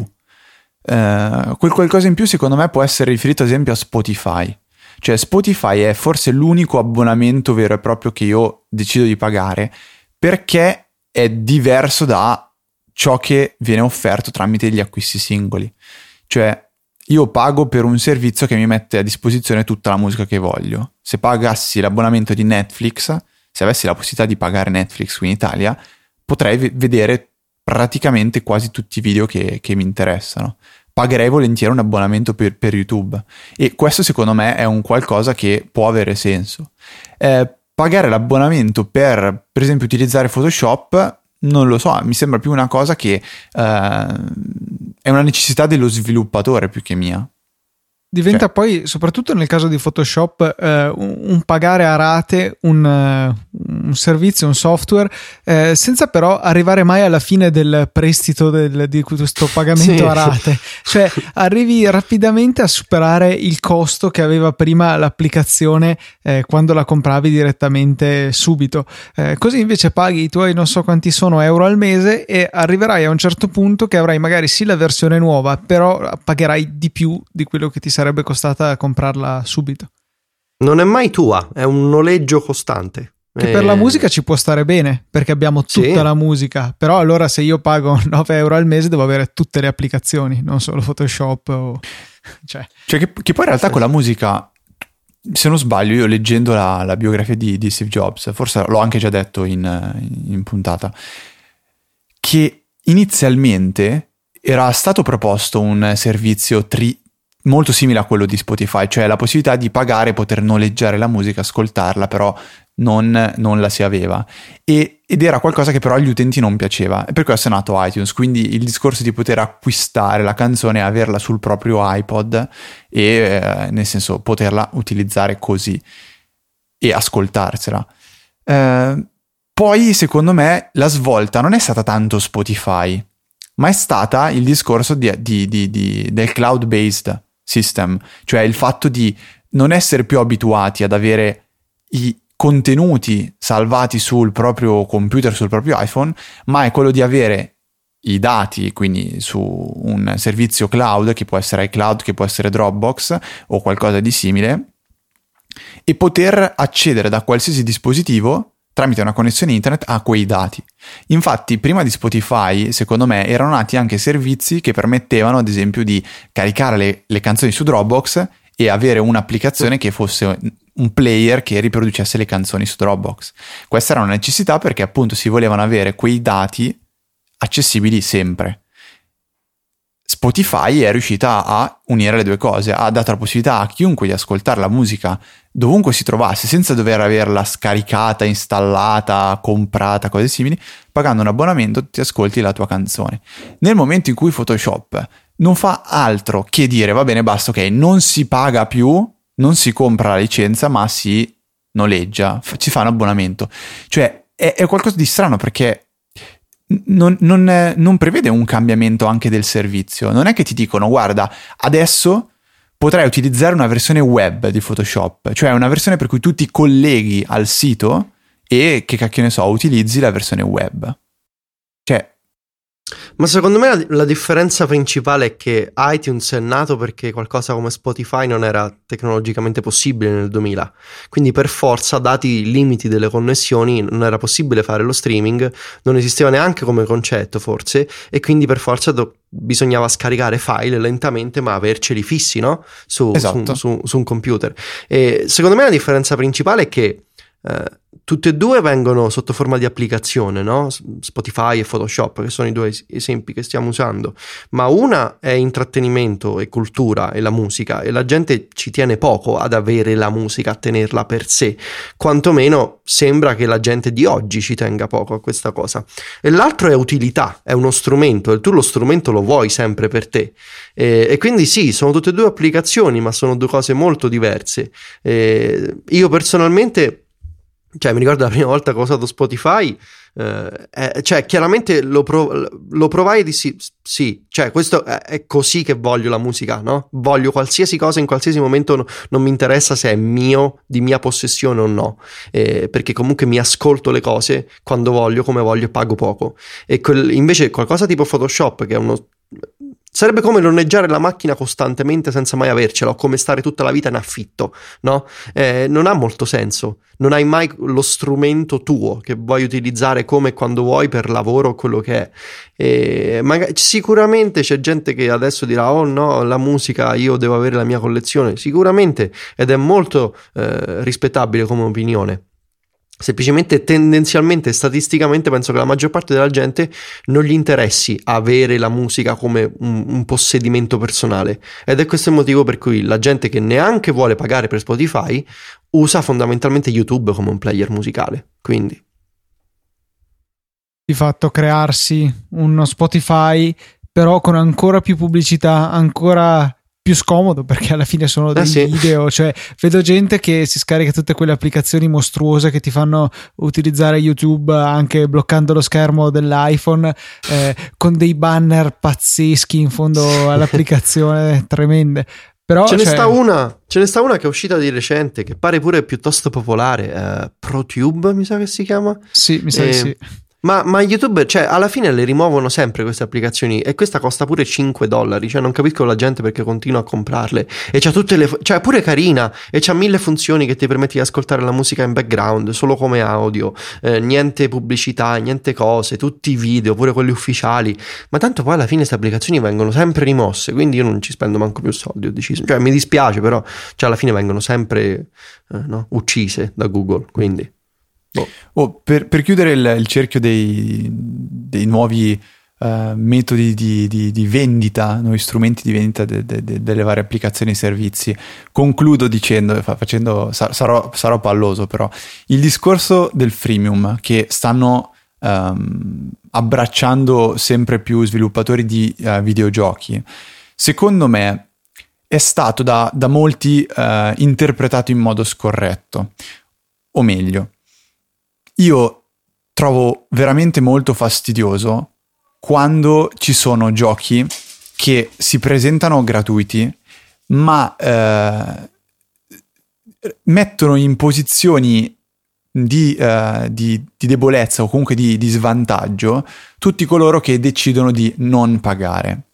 [SPEAKER 2] Uh, quel qualcosa in più secondo me può essere riferito ad esempio a Spotify. Cioè Spotify è forse l'unico abbonamento vero e proprio che io decido di pagare perché è diverso da ciò che viene offerto tramite gli acquisti singoli. Cioè, io pago per un servizio che mi mette a disposizione tutta la musica che voglio. Se pagassi l'abbonamento di Netflix, se avessi la possibilità di pagare Netflix qui in Italia, potrei v- vedere praticamente quasi tutti i video che, che, mi interessano. Pagherei volentieri un abbonamento per, per, YouTube e questo secondo me è un qualcosa che può avere senso. Eh, pagare l'abbonamento per, per esempio, utilizzare Photoshop non lo so, mi sembra più una cosa che uh, è una necessità dello sviluppatore più che mia.
[SPEAKER 1] Diventa cioè. poi, soprattutto nel caso di Photoshop, eh, un, un, pagare a rate un, uh, un servizio, un software, eh, senza però arrivare mai alla fine del prestito del, di questo pagamento sì. a rate. Cioè, arrivi rapidamente a superare il costo che aveva prima l'applicazione eh, quando la compravi direttamente subito. Eh, così invece paghi i tuoi non so quanti sono euro al mese e arriverai a un certo punto che avrai magari sì la versione nuova, però pagherai di più di quello che ti serve sarebbe costata comprarla subito.
[SPEAKER 3] Non è mai tua, è un noleggio costante.
[SPEAKER 1] Che e... per la musica ci può stare bene, perché abbiamo tutta sì. la musica. Però allora se io pago 9 euro al mese devo avere tutte le applicazioni, non solo Photoshop o...
[SPEAKER 2] Cioè, cioè che, che, poi in realtà con la musica, se non sbaglio, io leggendo la, la biografia di, di, Steve Jobs, forse l'ho anche già detto in, in puntata, che inizialmente era stato proposto un servizio tri, molto simile a quello di Spotify, cioè la possibilità di pagare, poter noleggiare la musica, ascoltarla, però non, non la si aveva. E, ed era qualcosa che però agli utenti non piaceva. E per questo è nato iTunes. Quindi il discorso di poter acquistare la canzone e averla sul proprio iPod e eh, nel senso poterla utilizzare così e ascoltarsela. Eh, poi, secondo me, la svolta non è stata tanto Spotify, ma è stata il discorso di, di, di, del cloud-based system, cioè il fatto di non essere più abituati ad avere i contenuti salvati sul proprio computer, sul proprio iPhone, ma è quello di avere i dati, quindi su un servizio cloud che può essere iCloud, che può essere Dropbox o qualcosa di simile, e poter accedere da qualsiasi dispositivo tramite una connessione internet a quei dati. Infatti, prima di Spotify, secondo me, erano nati anche servizi che permettevano, ad esempio, di caricare le, le canzoni su Dropbox e avere un'applicazione che fosse un player che riproducesse le canzoni su Dropbox. Questa era una necessità perché appunto si volevano avere quei dati accessibili sempre. Spotify è riuscita a unire le due cose, ha dato la possibilità a chiunque di ascoltare la musica dovunque si trovasse senza dover averla scaricata, installata, comprata, cose simili, pagando un abbonamento ti ascolti la tua canzone. Nel momento in cui Photoshop non fa altro che dire va bene, basta, ok, non si paga più, non si compra la licenza, ma si noleggia, ci fa un abbonamento. Cioè è, è qualcosa di strano perché non, non, non, prevede un cambiamento anche del servizio. Non è che ti dicono guarda, adesso potrai utilizzare una versione web di Photoshop, cioè una versione per cui tu ti colleghi al sito e che cacchio ne so, utilizzi la versione web.
[SPEAKER 3] Ma secondo me la, la, differenza principale è che iTunes è nato perché qualcosa come Spotify non era tecnologicamente possibile nel 2000. Quindi per forza, dati i limiti delle connessioni, non era possibile fare lo streaming, non esisteva neanche come concetto forse, e quindi per forza do- bisognava scaricare file lentamente ma averceli fissi, no? Su, esatto. su, su, su un computer. E secondo me la differenza principale è che eh, tutte e due vengono sotto forma di applicazione, no? Spotify e Photoshop, che sono i due esempi che stiamo usando, ma una è intrattenimento e cultura e la musica e la gente ci tiene poco ad avere la musica, a tenerla per sé, quantomeno sembra che la gente di oggi ci tenga poco a questa cosa. E l'altro è utilità, è uno strumento e tu lo strumento lo vuoi sempre per te. E, e quindi sì, sono tutte e due applicazioni, ma sono due cose molto diverse. E io personalmente cioè, mi ricordo la prima volta che ho usato Spotify, eh, eh, cioè, chiaramente lo, prov- lo provai e dissi sì, cioè, questo è, è, così che voglio la musica, no? Voglio qualsiasi cosa in qualsiasi momento, no, non mi interessa se è mio, di mia possessione o no, eh, perché comunque mi ascolto le cose quando voglio, come voglio e pago poco. E quel, invece qualcosa tipo Photoshop, che è uno Sarebbe come nonneggiare la macchina costantemente senza mai avercela, o come stare tutta la vita in affitto, no? Eh, non ha molto senso. Non hai mai lo strumento tuo che vuoi utilizzare come e quando vuoi per lavoro o quello che è. E magari, sicuramente c'è gente che adesso dirà: Oh no, la musica, io devo avere la mia collezione. Sicuramente, ed è molto eh, rispettabile come opinione. Semplicemente, tendenzialmente, statisticamente, penso che la maggior parte della gente non gli interessi avere la musica come un, un, possedimento personale. Ed è questo il motivo per cui la gente che neanche vuole pagare per Spotify usa fondamentalmente YouTube come un player musicale. Quindi.
[SPEAKER 1] Di fatto, crearsi uno Spotify, però con ancora più pubblicità, ancora più scomodo perché alla fine sono dei eh sì. video, cioè vedo gente che si scarica tutte quelle applicazioni mostruose che ti fanno utilizzare YouTube anche bloccando lo schermo dell'iPhone eh, con dei banner pazzeschi in fondo all'applicazione tremende. Però,
[SPEAKER 3] ce,
[SPEAKER 1] cioè...
[SPEAKER 3] ne sta una, ce ne sta una che è uscita di recente che pare pure piuttosto popolare, eh, ProTube mi sa che si chiama.
[SPEAKER 1] Sì, mi sa che sì.
[SPEAKER 3] Ma, ma, YouTube, cioè, alla fine le rimuovono sempre queste applicazioni e questa costa pure 5 dollari. Cioè, non capisco la gente perché continua a comprarle. E c'ha tutte le. cioè, è pure carina e c'ha mille funzioni che ti permetti di ascoltare la musica in background, solo come audio. Eh, niente pubblicità, niente cose, tutti i video, pure quelli ufficiali. Ma tanto poi alla fine queste applicazioni vengono sempre rimosse. Quindi io non ci spendo manco più soldi. Ho deciso. Cioè, mi dispiace, però, cioè, alla fine vengono sempre eh, no? uccise da Google. Quindi.
[SPEAKER 2] Boh. Oh, per, per, chiudere il, il cerchio dei, dei nuovi uh, metodi di, di, di, vendita, nuovi strumenti di vendita de, de, de, delle varie applicazioni e servizi, concludo dicendo, facendo, sarò, sarò, palloso però, il discorso del freemium che stanno um, abbracciando sempre più sviluppatori di uh, videogiochi, secondo me è stato da, da molti uh, interpretato in modo scorretto, o meglio, io trovo veramente molto fastidioso quando ci sono giochi che si presentano gratuiti, ma eh, mettono in posizioni di, uh, di, di, debolezza o comunque di, di svantaggio tutti coloro che decidono di non pagare.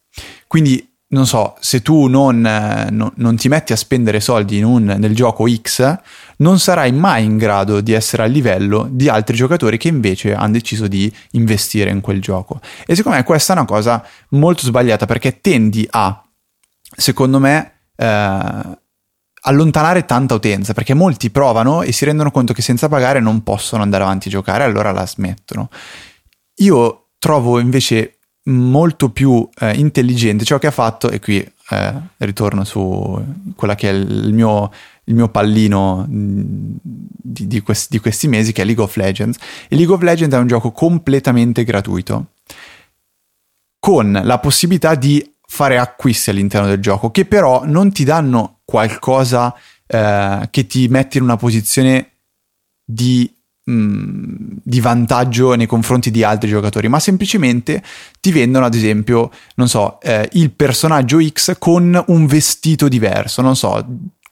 [SPEAKER 2] Quindi non so, se tu non, eh, no, non ti metti a spendere soldi un, nel gioco X, non sarai mai in grado di essere a livello di altri giocatori che invece hanno deciso di investire in quel gioco. E secondo me questa è una cosa molto sbagliata perché tendi a, secondo me, eh, allontanare tanta utenza perché molti provano e si rendono conto che senza pagare non possono andare avanti a giocare, allora la smettono. Io trovo invece molto più eh, intelligente ciò che ha fatto, e qui eh, ritorno su quella che è il mio, il mio pallino di, di, questi, di, questi, mesi, che è League of Legends. E League of Legends è un gioco completamente gratuito, con la possibilità di fare acquisti all'interno del gioco, che però non ti danno qualcosa eh, che ti mette in una posizione di di vantaggio nei confronti di altri giocatori, ma semplicemente ti vendono, ad esempio, non so, eh, il personaggio X con un vestito diverso, non so,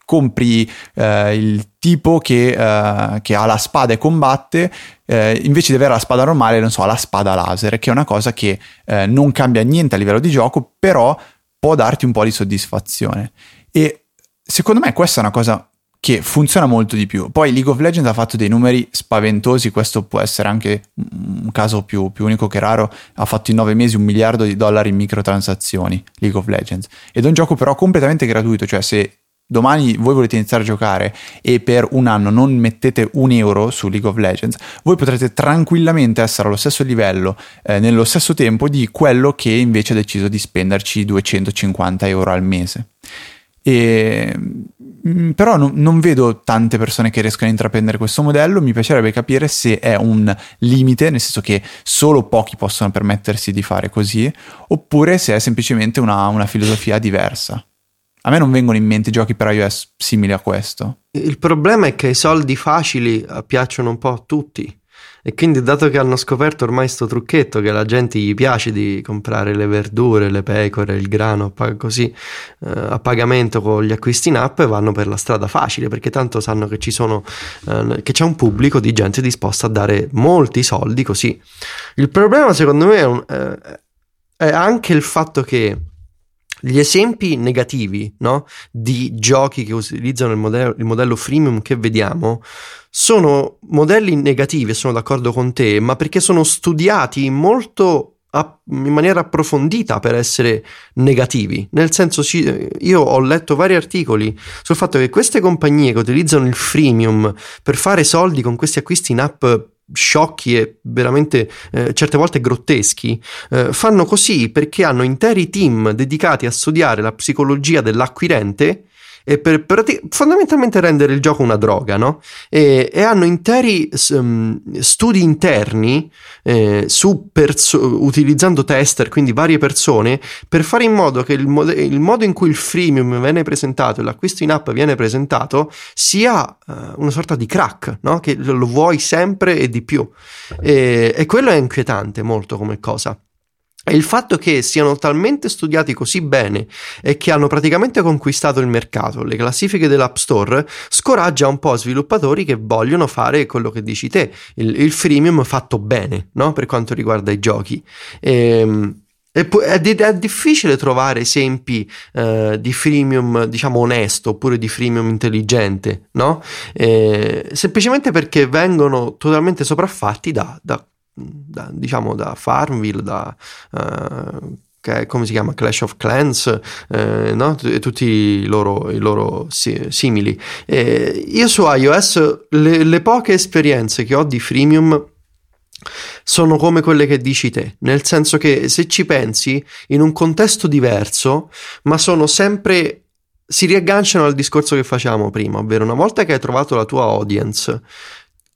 [SPEAKER 2] compri eh, il tipo che, eh, che, ha la spada e combatte, eh, invece di avere la spada normale, non so, ha la spada laser, che è una cosa che eh, non cambia niente a livello di gioco, però può darti un po' di soddisfazione. E secondo me questa è una cosa che funziona molto di più. Poi League of Legends ha fatto dei numeri spaventosi, questo può essere anche un caso più, più unico che raro, ha fatto in nove mesi un miliardo di dollari in microtransazioni League of Legends ed è un gioco però completamente gratuito, cioè se domani voi volete iniziare a giocare e per un anno non mettete un euro su League of Legends, voi potrete tranquillamente essere allo stesso livello, eh, nello stesso tempo di quello che invece ha deciso di spenderci 250 euro al mese. E, mm, però no, non vedo tante persone che riescono a intraprendere questo modello, mi piacerebbe capire se è un limite, nel senso che solo pochi possono permettersi di fare così, oppure se è semplicemente una, una filosofia diversa. A me non vengono in mente giochi per iOS simili a questo.
[SPEAKER 3] Il problema è che i soldi facili eh, piacciono un po' a tutti. E quindi, dato che hanno scoperto ormai sto trucchetto che alla gente gli piace di comprare le verdure, le pecore, il grano così eh, a pagamento con gli acquisti in app, vanno per la strada facile perché tanto sanno che sono eh, che c'è un pubblico di gente disposta a dare molti soldi così. Il problema, secondo me, è, un, eh, è anche il fatto che gli esempi negativi no? di giochi che utilizzano il modello, il modello freemium che vediamo sono modelli negativi, sono d'accordo con te, ma perché sono studiati molto in maniera approfondita per essere negativi. Nel senso, io ho letto vari articoli sul fatto che queste compagnie che utilizzano il freemium per fare soldi con questi acquisti in app sciocchi e veramente eh, certe volte grotteschi, eh, fanno così perché hanno interi team dedicati a studiare la psicologia dell'acquirente e per, per fondamentalmente rendere il gioco una droga, no? E, e hanno interi um, studi interni eh, su perso- utilizzando tester, quindi varie persone, per fare in modo che il, mod- il, modo in cui il freemium viene presentato l'acquisto in app viene presentato sia uh, una sorta di crack, no? Che lo vuoi sempre e di più. E, e quello è inquietante molto come cosa. E il fatto che siano talmente studiati così bene e che hanno praticamente conquistato il mercato, le classifiche dell'App Store, scoraggia un po' sviluppatori che vogliono fare quello che dici te, il, il freemium fatto bene, no? Per quanto riguarda i giochi. E, è, è, difficile trovare esempi eh, di freemium, diciamo, onesto oppure di freemium intelligente, no? Eh, semplicemente perché vengono totalmente sopraffatti da, da da, diciamo da Farmville, da uh, come si chiama Clash of Clans, eh, no? e tutti i loro, i loro si, simili. Eh, io su iOS le, le poche esperienze che ho di freemium sono come quelle che dici te, nel senso che se ci pensi in un contesto diverso, ma sono sempre si riagganciano al discorso che facevamo prima, ovvero una volta che hai trovato la tua audience,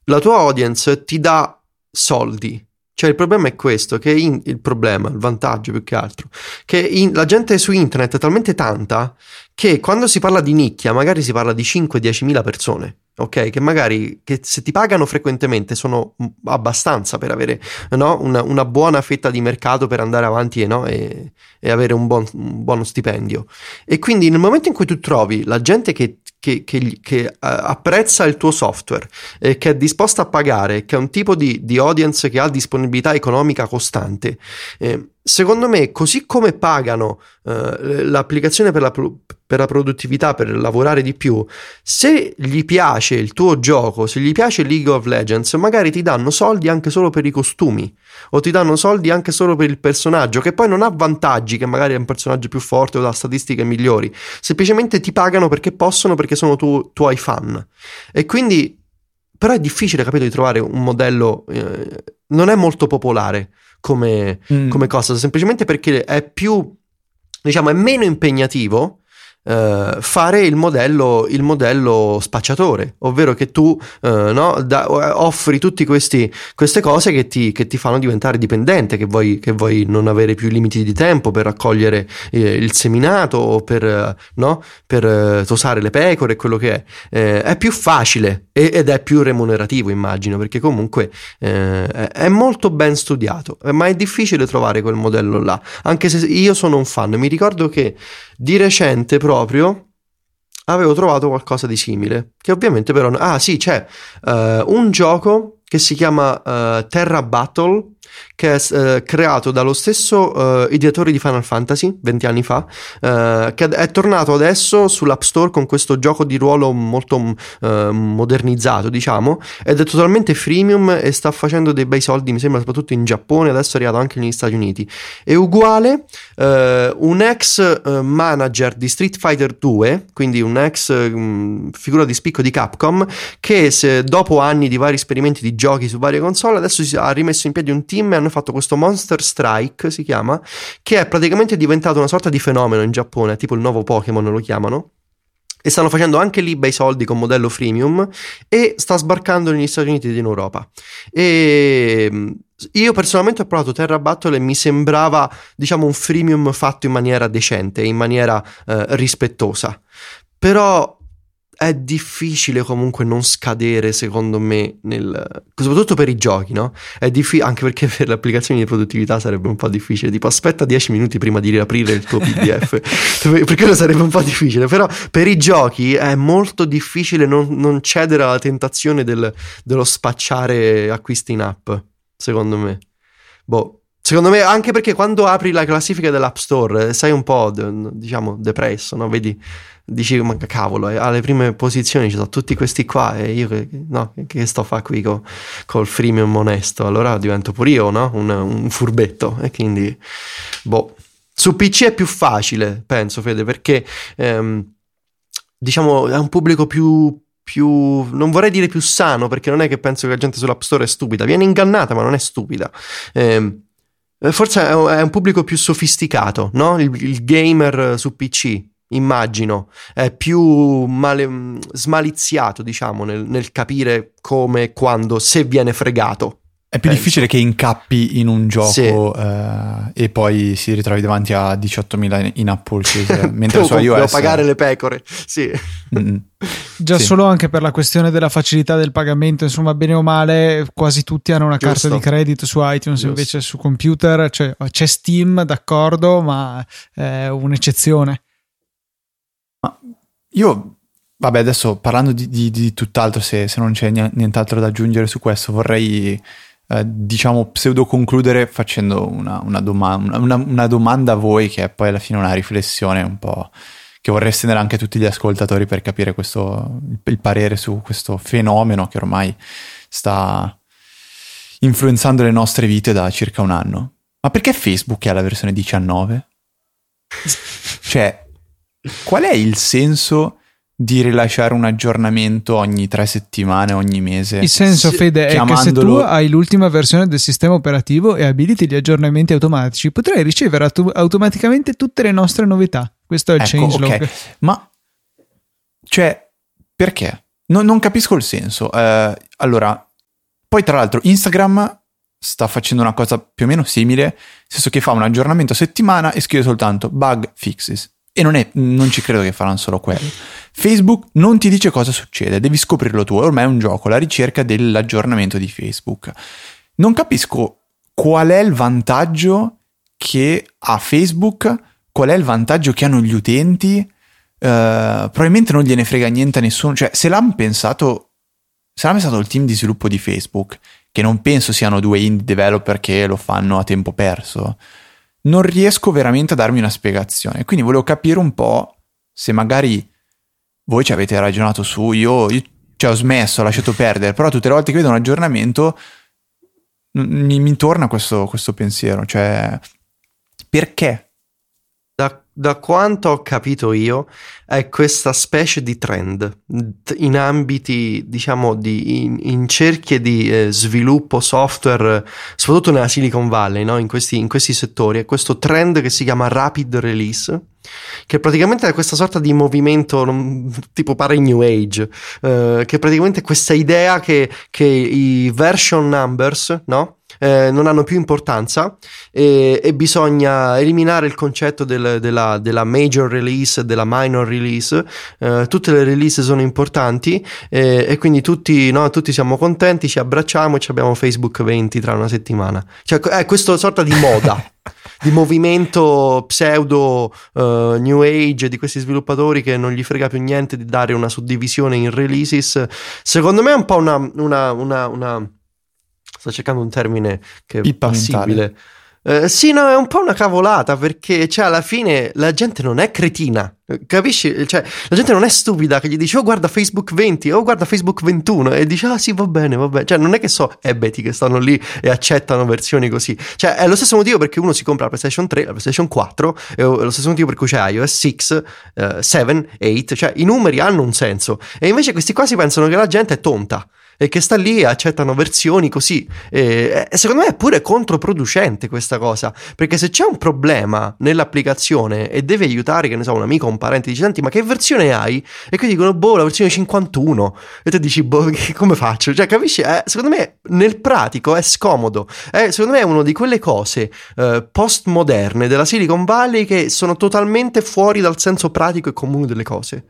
[SPEAKER 3] la tua audience ti dà soldi. Cioè il problema è questo, che in, il problema, il vantaggio più che altro, che in, la gente su internet è talmente tanta che quando si parla di nicchia magari si parla di 5-10 mila persone, ok? Che magari che se ti pagano frequentemente sono abbastanza per avere no? una, una, buona fetta di mercato per andare avanti no? e, e, avere un, buon, un buono stipendio. E quindi nel momento in cui tu trovi la gente che che, che, che uh, apprezza il tuo software e che è disposta a pagare, che è un tipo di, di audience che ha disponibilità economica costante, eh, secondo me, così come pagano uh, l'applicazione per la, per la, produttività, per lavorare di più, se gli piace il tuo gioco, se gli piace League of Legends, magari ti danno soldi anche solo per i costumi o ti danno soldi anche solo per il personaggio, che poi non ha vantaggi, che magari è un personaggio più forte o da statistiche migliori, semplicemente ti pagano perché possono, perché sono tu, tuoi fan. E quindi, però è difficile, capito, di trovare un modello, eh, non è molto popolare come, mm. come cosa, semplicemente perché è più, diciamo, è meno impegnativo Uh, fare il modello, il modello, spacciatore, ovvero che tu uh, no, da, offri tutte queste cose che ti, che ti, fanno diventare dipendente, che vuoi, che vuoi, non avere più limiti di tempo per raccogliere eh, il seminato o per, no, per eh, tosare le pecore, quello che è. Eh, è più facile ed è più remunerativo, immagino, perché comunque eh, è molto ben studiato, ma è difficile trovare quel modello là, anche se io sono un fan. Mi ricordo che di recente proprio avevo trovato qualcosa di simile, che ovviamente però... Ah sì, c'è uh, un gioco che si chiama uh, Terra Battle che è eh, creato dallo stesso eh, ideatore di Final Fantasy 20 anni fa, eh, che è tornato adesso sull'App Store con questo gioco di ruolo molto eh, modernizzato, diciamo, ed è totalmente freemium e sta facendo dei bei soldi, mi sembra, soprattutto in Giappone, adesso è arrivato anche negli Stati Uniti. È uguale eh, un ex eh, manager di Street Fighter 2, quindi un ex mh, mm, figura di spicco di Capcom, che se, dopo anni di vari esperimenti di giochi su varie console, adesso si ha rimesso in piedi un team e hanno fatto questo Monster Strike, si chiama, che è praticamente diventato una sorta di fenomeno in Giappone, tipo il nuovo Pokémon lo chiamano. E stanno facendo anche lì bei soldi con modello freemium e sta sbarcando negli Stati Uniti ed in Europa. E mm, io personalmente ho provato Terra Battle e mi sembrava, diciamo, un freemium fatto in maniera decente, in maniera eh, rispettosa. Però è difficile comunque non scadere, secondo me, nel... soprattutto per i giochi, no? È difficile, anche perché per le applicazioni di produttività sarebbe un po' difficile. Tipo, aspetta 10 minuti prima di riaprire il tuo PDF, perché lo sarebbe un po' difficile. Però per i giochi è molto difficile non, non cedere alla tentazione del, dello spacciare acquisti in app, secondo me. Boh. Secondo me, anche perché quando apri la classifica dell'App Store sei un po', diciamo, depresso, no? Vedi dici ma cavolo eh, alle prime posizioni ci sono tutti questi qua e io no, che sto a fare qui co, col freemium onesto allora divento pure io no? un, un furbetto e quindi boh su PC è più facile penso Fede perché ehm, diciamo è un pubblico più più, non vorrei dire più sano perché non è che penso che la gente sull'App Store è stupida, viene ingannata ma non è stupida. Ehm, forse è un pubblico più sofisticato, no? il, il gamer su PC immagino, è più male, smaliziato, diciamo, nel, nel capire come quando, se viene fregato.
[SPEAKER 2] È più penso. difficile che incappi in un gioco sì. eh, e poi si ritrovi davanti a 18.000 in Apple purchase, mentre su iOS...
[SPEAKER 3] Devo pagare le pecore, sì.
[SPEAKER 1] Mm-hmm. Già sì. solo anche per la questione della facilità del pagamento, insomma, bene o male, quasi tutti hanno una Giusto. carta di credito su iTunes, Giusto. invece su computer cioè, c'è Steam, d'accordo, ma è un'eccezione.
[SPEAKER 2] Io, vabbè, adesso parlando di, di, di tutt'altro, se, se, non c'è nient'altro da aggiungere su questo, vorrei, eh, diciamo, pseudo concludere facendo una, una, doma- una, una, domanda a voi, che è poi alla fine una riflessione un po' che vorrei estendere anche a tutti gli ascoltatori per capire questo, il parere su questo fenomeno che ormai sta influenzando le nostre vite da circa un anno. Ma perché Facebook è alla versione 19? cioè, Qual è il senso di rilasciare un aggiornamento ogni tre settimane, ogni mese?
[SPEAKER 1] Il senso, Fede, è che se tu hai l'ultima versione del sistema operativo e abiliti gli aggiornamenti automatici, potrai ricevere auto- automaticamente tutte le nostre novità. Questo è il ecco, changelog. Okay.
[SPEAKER 2] Ma, cioè, perché? No, non capisco il senso. Eh, allora, poi tra l'altro Instagram sta facendo una cosa più o meno simile, nel senso che fa un aggiornamento a settimana e scrive soltanto bug fixes. E non, è, non ci credo che faranno solo quello. Facebook non ti dice cosa succede, devi scoprirlo tu. Ormai è un gioco, la ricerca dell'aggiornamento di Facebook. Non capisco qual è il vantaggio che ha Facebook, qual è il vantaggio che hanno gli utenti probabilmente non gliene frega niente a nessuno. Cioè, se l'hanno pensato, se l'ha pensato il team di sviluppo di Facebook, che non penso siano due indie developer che lo fanno a tempo perso, non riesco veramente a darmi una spiegazione. Quindi volevo capire un po' se magari voi ci avete ragionato su, io, io cioè, ho smesso, ho lasciato perdere, però tutte le volte che vedo un aggiornamento mi, mi torna questo, questo pensiero, cioè perché?
[SPEAKER 3] Da, quanto ho capito io, è questa specie di trend in ambiti, diciamo, di, in, in cerchie di eh, sviluppo software, soprattutto nella Silicon Valley, no? in, questi, in questi settori, è questo trend che si chiama rapid release che praticamente è questa sorta di movimento tipo pare New Age, eh, che praticamente è questa idea che, che i version numbers, no? Eh, non hanno più importanza e, e, bisogna eliminare il concetto del, della, della, major release, della minor release. Eh, tutte le release sono importanti eh, e quindi tutti, no, tutti, siamo contenti, ci abbracciamo e abbiamo Facebook 20 tra una settimana. Cioè, è questa sorta di moda. di movimento pseudo uh, new age di questi sviluppatori che non gli frega più niente di dare una suddivisione in releases. Secondo me è un po' una, una, una, una sto cercando un termine che è possibile. Eh, sì, no, è un po' una cavolata perché, cioè, alla fine la gente non è cretina, capisci? Cioè, la gente non è stupida che gli dice, oh, guarda Facebook 20, oh, guarda Facebook 21, e dice, ah, sì, va bene, va bene. Cioè, non è che so ebeti che stanno lì e accettano versioni così. Cioè, è lo stesso motivo perché uno si compra la PlayStation 3, la PlayStation 4, è lo stesso motivo per cui c'è iOS 6, uh, 7, 8, cioè, i numeri hanno un senso. E invece questi qua si pensano che la gente è tonta e che sta lì e accettano versioni così. E, e secondo me è pure controproducente questa cosa, perché se c'è un problema nell'applicazione e deve aiutare, che ne so, un amico o un parente, dice, senti, ma che versione hai? E quindi dicono, boh, la versione 51. E tu dici, boh, come faccio? Cioè, capisci? Eh, secondo me nel pratico è scomodo. Eh, secondo me è una di quelle cose eh, postmoderne della Silicon Valley che sono totalmente fuori dal senso pratico e comune delle cose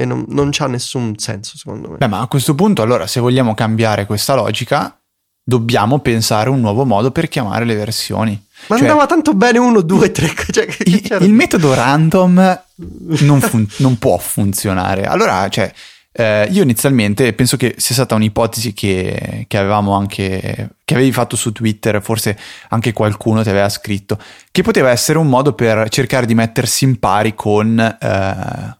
[SPEAKER 3] e non, non c'ha nessun senso secondo me.
[SPEAKER 2] Beh, ma a questo punto allora se vogliamo cambiare questa logica dobbiamo pensare un nuovo modo per chiamare le versioni.
[SPEAKER 3] Ma cioè, andava tanto bene uno, due, tre. Cioè,
[SPEAKER 2] il, il, metodo random non, fun- non, può funzionare. Allora, cioè, eh, io inizialmente penso che sia stata un'ipotesi che, che, avevamo anche, che avevi fatto su Twitter, forse anche qualcuno ti aveva scritto, che poteva essere un modo per cercare di mettersi in pari con eh,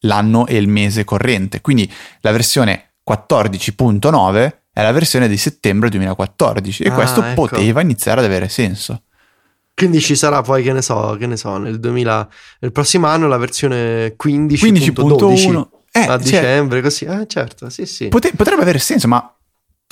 [SPEAKER 2] l'anno e il mese corrente. Quindi la versione 14.9 è la versione di settembre 2014 e ah, questo ecco. poteva iniziare ad avere senso.
[SPEAKER 3] Quindi ci sarà poi, che ne so, che ne so, nel, 2000, nel prossimo anno la versione 15.12 15.1 eh, a cioè, dicembre, così. Eh, certo, sì, sì.
[SPEAKER 2] Pote- potrebbe avere senso, ma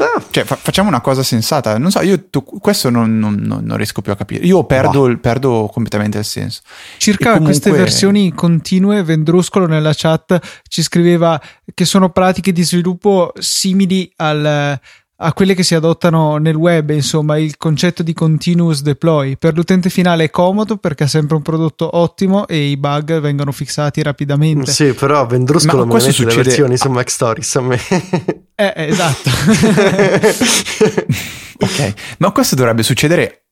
[SPEAKER 2] Ah. Cioè, fa- facciamo una cosa sensata. Non so, io tu, questo non, non, non, riesco più a capire. Io perdo, il, perdo completamente il senso.
[SPEAKER 1] Circa comunque... queste versioni continue, Vendruscolo nella chat ci scriveva che sono pratiche di sviluppo simili al, a quelle che si adottano nel web, insomma, il concetto di continuous deploy. Per l'utente finale è comodo perché ha sempre un prodotto ottimo e i bug vengono fissati rapidamente.
[SPEAKER 3] Sì, però Vendruscolo mi mette succede... le versioni su Mac Stories a me.
[SPEAKER 1] Eh, eh esatto.
[SPEAKER 2] ok, ma questo dovrebbe succedere,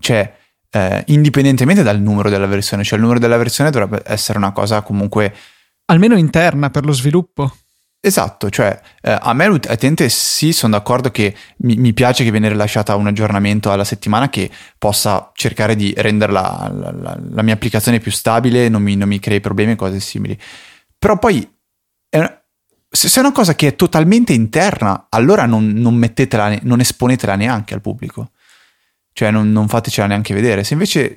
[SPEAKER 2] cioè, eh, indipendentemente dal numero della versione, cioè il numero della versione dovrebbe essere una cosa comunque...
[SPEAKER 1] Almeno interna per lo sviluppo.
[SPEAKER 2] Esatto, cioè eh, a me l'utente sì, sono d'accordo che mi, mi, piace che viene rilasciata un aggiornamento alla settimana che possa cercare di rendere la, la, la, mia applicazione più stabile, non mi, non mi crei problemi e cose simili. Però poi una, se, se, è una cosa che è totalmente interna, allora non, non mettetela, non esponetela neanche al pubblico. Cioè non, non fatecela neanche vedere. Se invece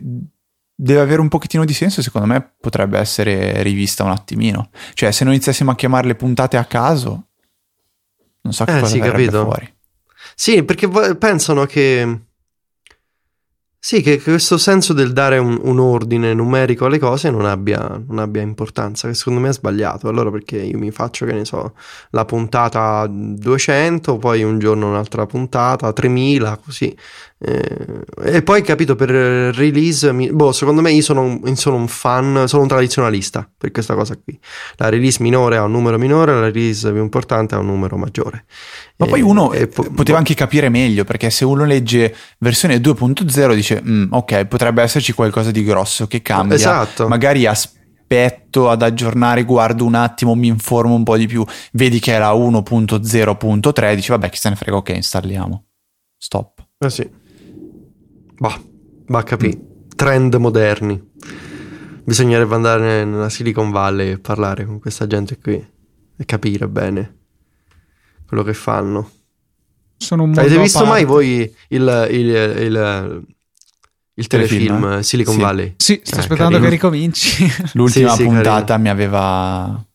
[SPEAKER 2] deve avere un pochettino di senso, secondo me potrebbe essere rivista un attimino. Cioè, se noi iniziassimo a chiamare le puntate a caso, non so che eh, cosa sì, capito. fuori.
[SPEAKER 3] Sì, perché pensano che sì, che questo senso del dare un, un ordine numerico alle cose non abbia, non abbia, importanza, che secondo me è sbagliato. Allora perché io mi faccio, che ne so, la puntata 200, poi un giorno un'altra puntata, 3000, così. Eh, e poi capito per release, boh, secondo me io sono, un, sono un fan, sono un tradizionalista per questa cosa qui. La release minore ha un numero minore, la release più importante ha un numero maggiore.
[SPEAKER 2] Ma e, poi uno po- poteva anche capire meglio perché se uno legge versione 2.0 dice mm, ok potrebbe esserci qualcosa di grosso che cambia, esatto. magari as- aspetto ad aggiornare, guardo un attimo, mi informo un po' di più, vedi che era 1.0.3, dici vabbè chi se ne frega, ok, installiamo. Stop.
[SPEAKER 3] Eh sì. Bah. Mm. Trend moderni. Bisognerebbe andare nella Silicon Valley e parlare con questa gente qui e capire bene quello che fanno.
[SPEAKER 1] Sono un
[SPEAKER 3] Avete visto mai voi il, il, il, il telefilm, telefilm Silicon
[SPEAKER 1] sì.
[SPEAKER 3] Valley?
[SPEAKER 1] Sì, sto eh, aspettando carino. che ricominci.
[SPEAKER 2] L'ultima sì, sì, puntata carino. mi aveva,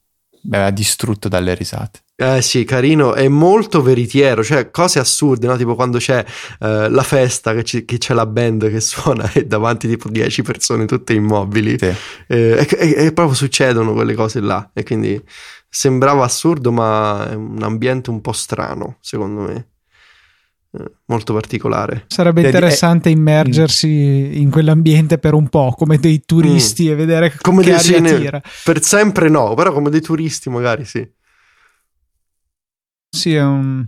[SPEAKER 2] mi aveva distrutto dalle risate.
[SPEAKER 3] Eh sì, carino, è molto veritiero, cioè cose assurde, no? Tipo quando c'è uh, la festa, che, c- che, c'è la band che suona e davanti tipo 10 persone tutte immobili. Sì. Eh, e, e, e, proprio succedono quelle cose là. E quindi sembrava assurdo, ma è un ambiente un po' strano, secondo me. Eh, molto particolare.
[SPEAKER 1] Sarebbe interessante è... immergersi mm. in quell'ambiente per un po', come dei turisti mm. e vedere come che dei, aria tira.
[SPEAKER 3] Per sempre no, però come dei turisti magari sì.
[SPEAKER 1] Sì, è un,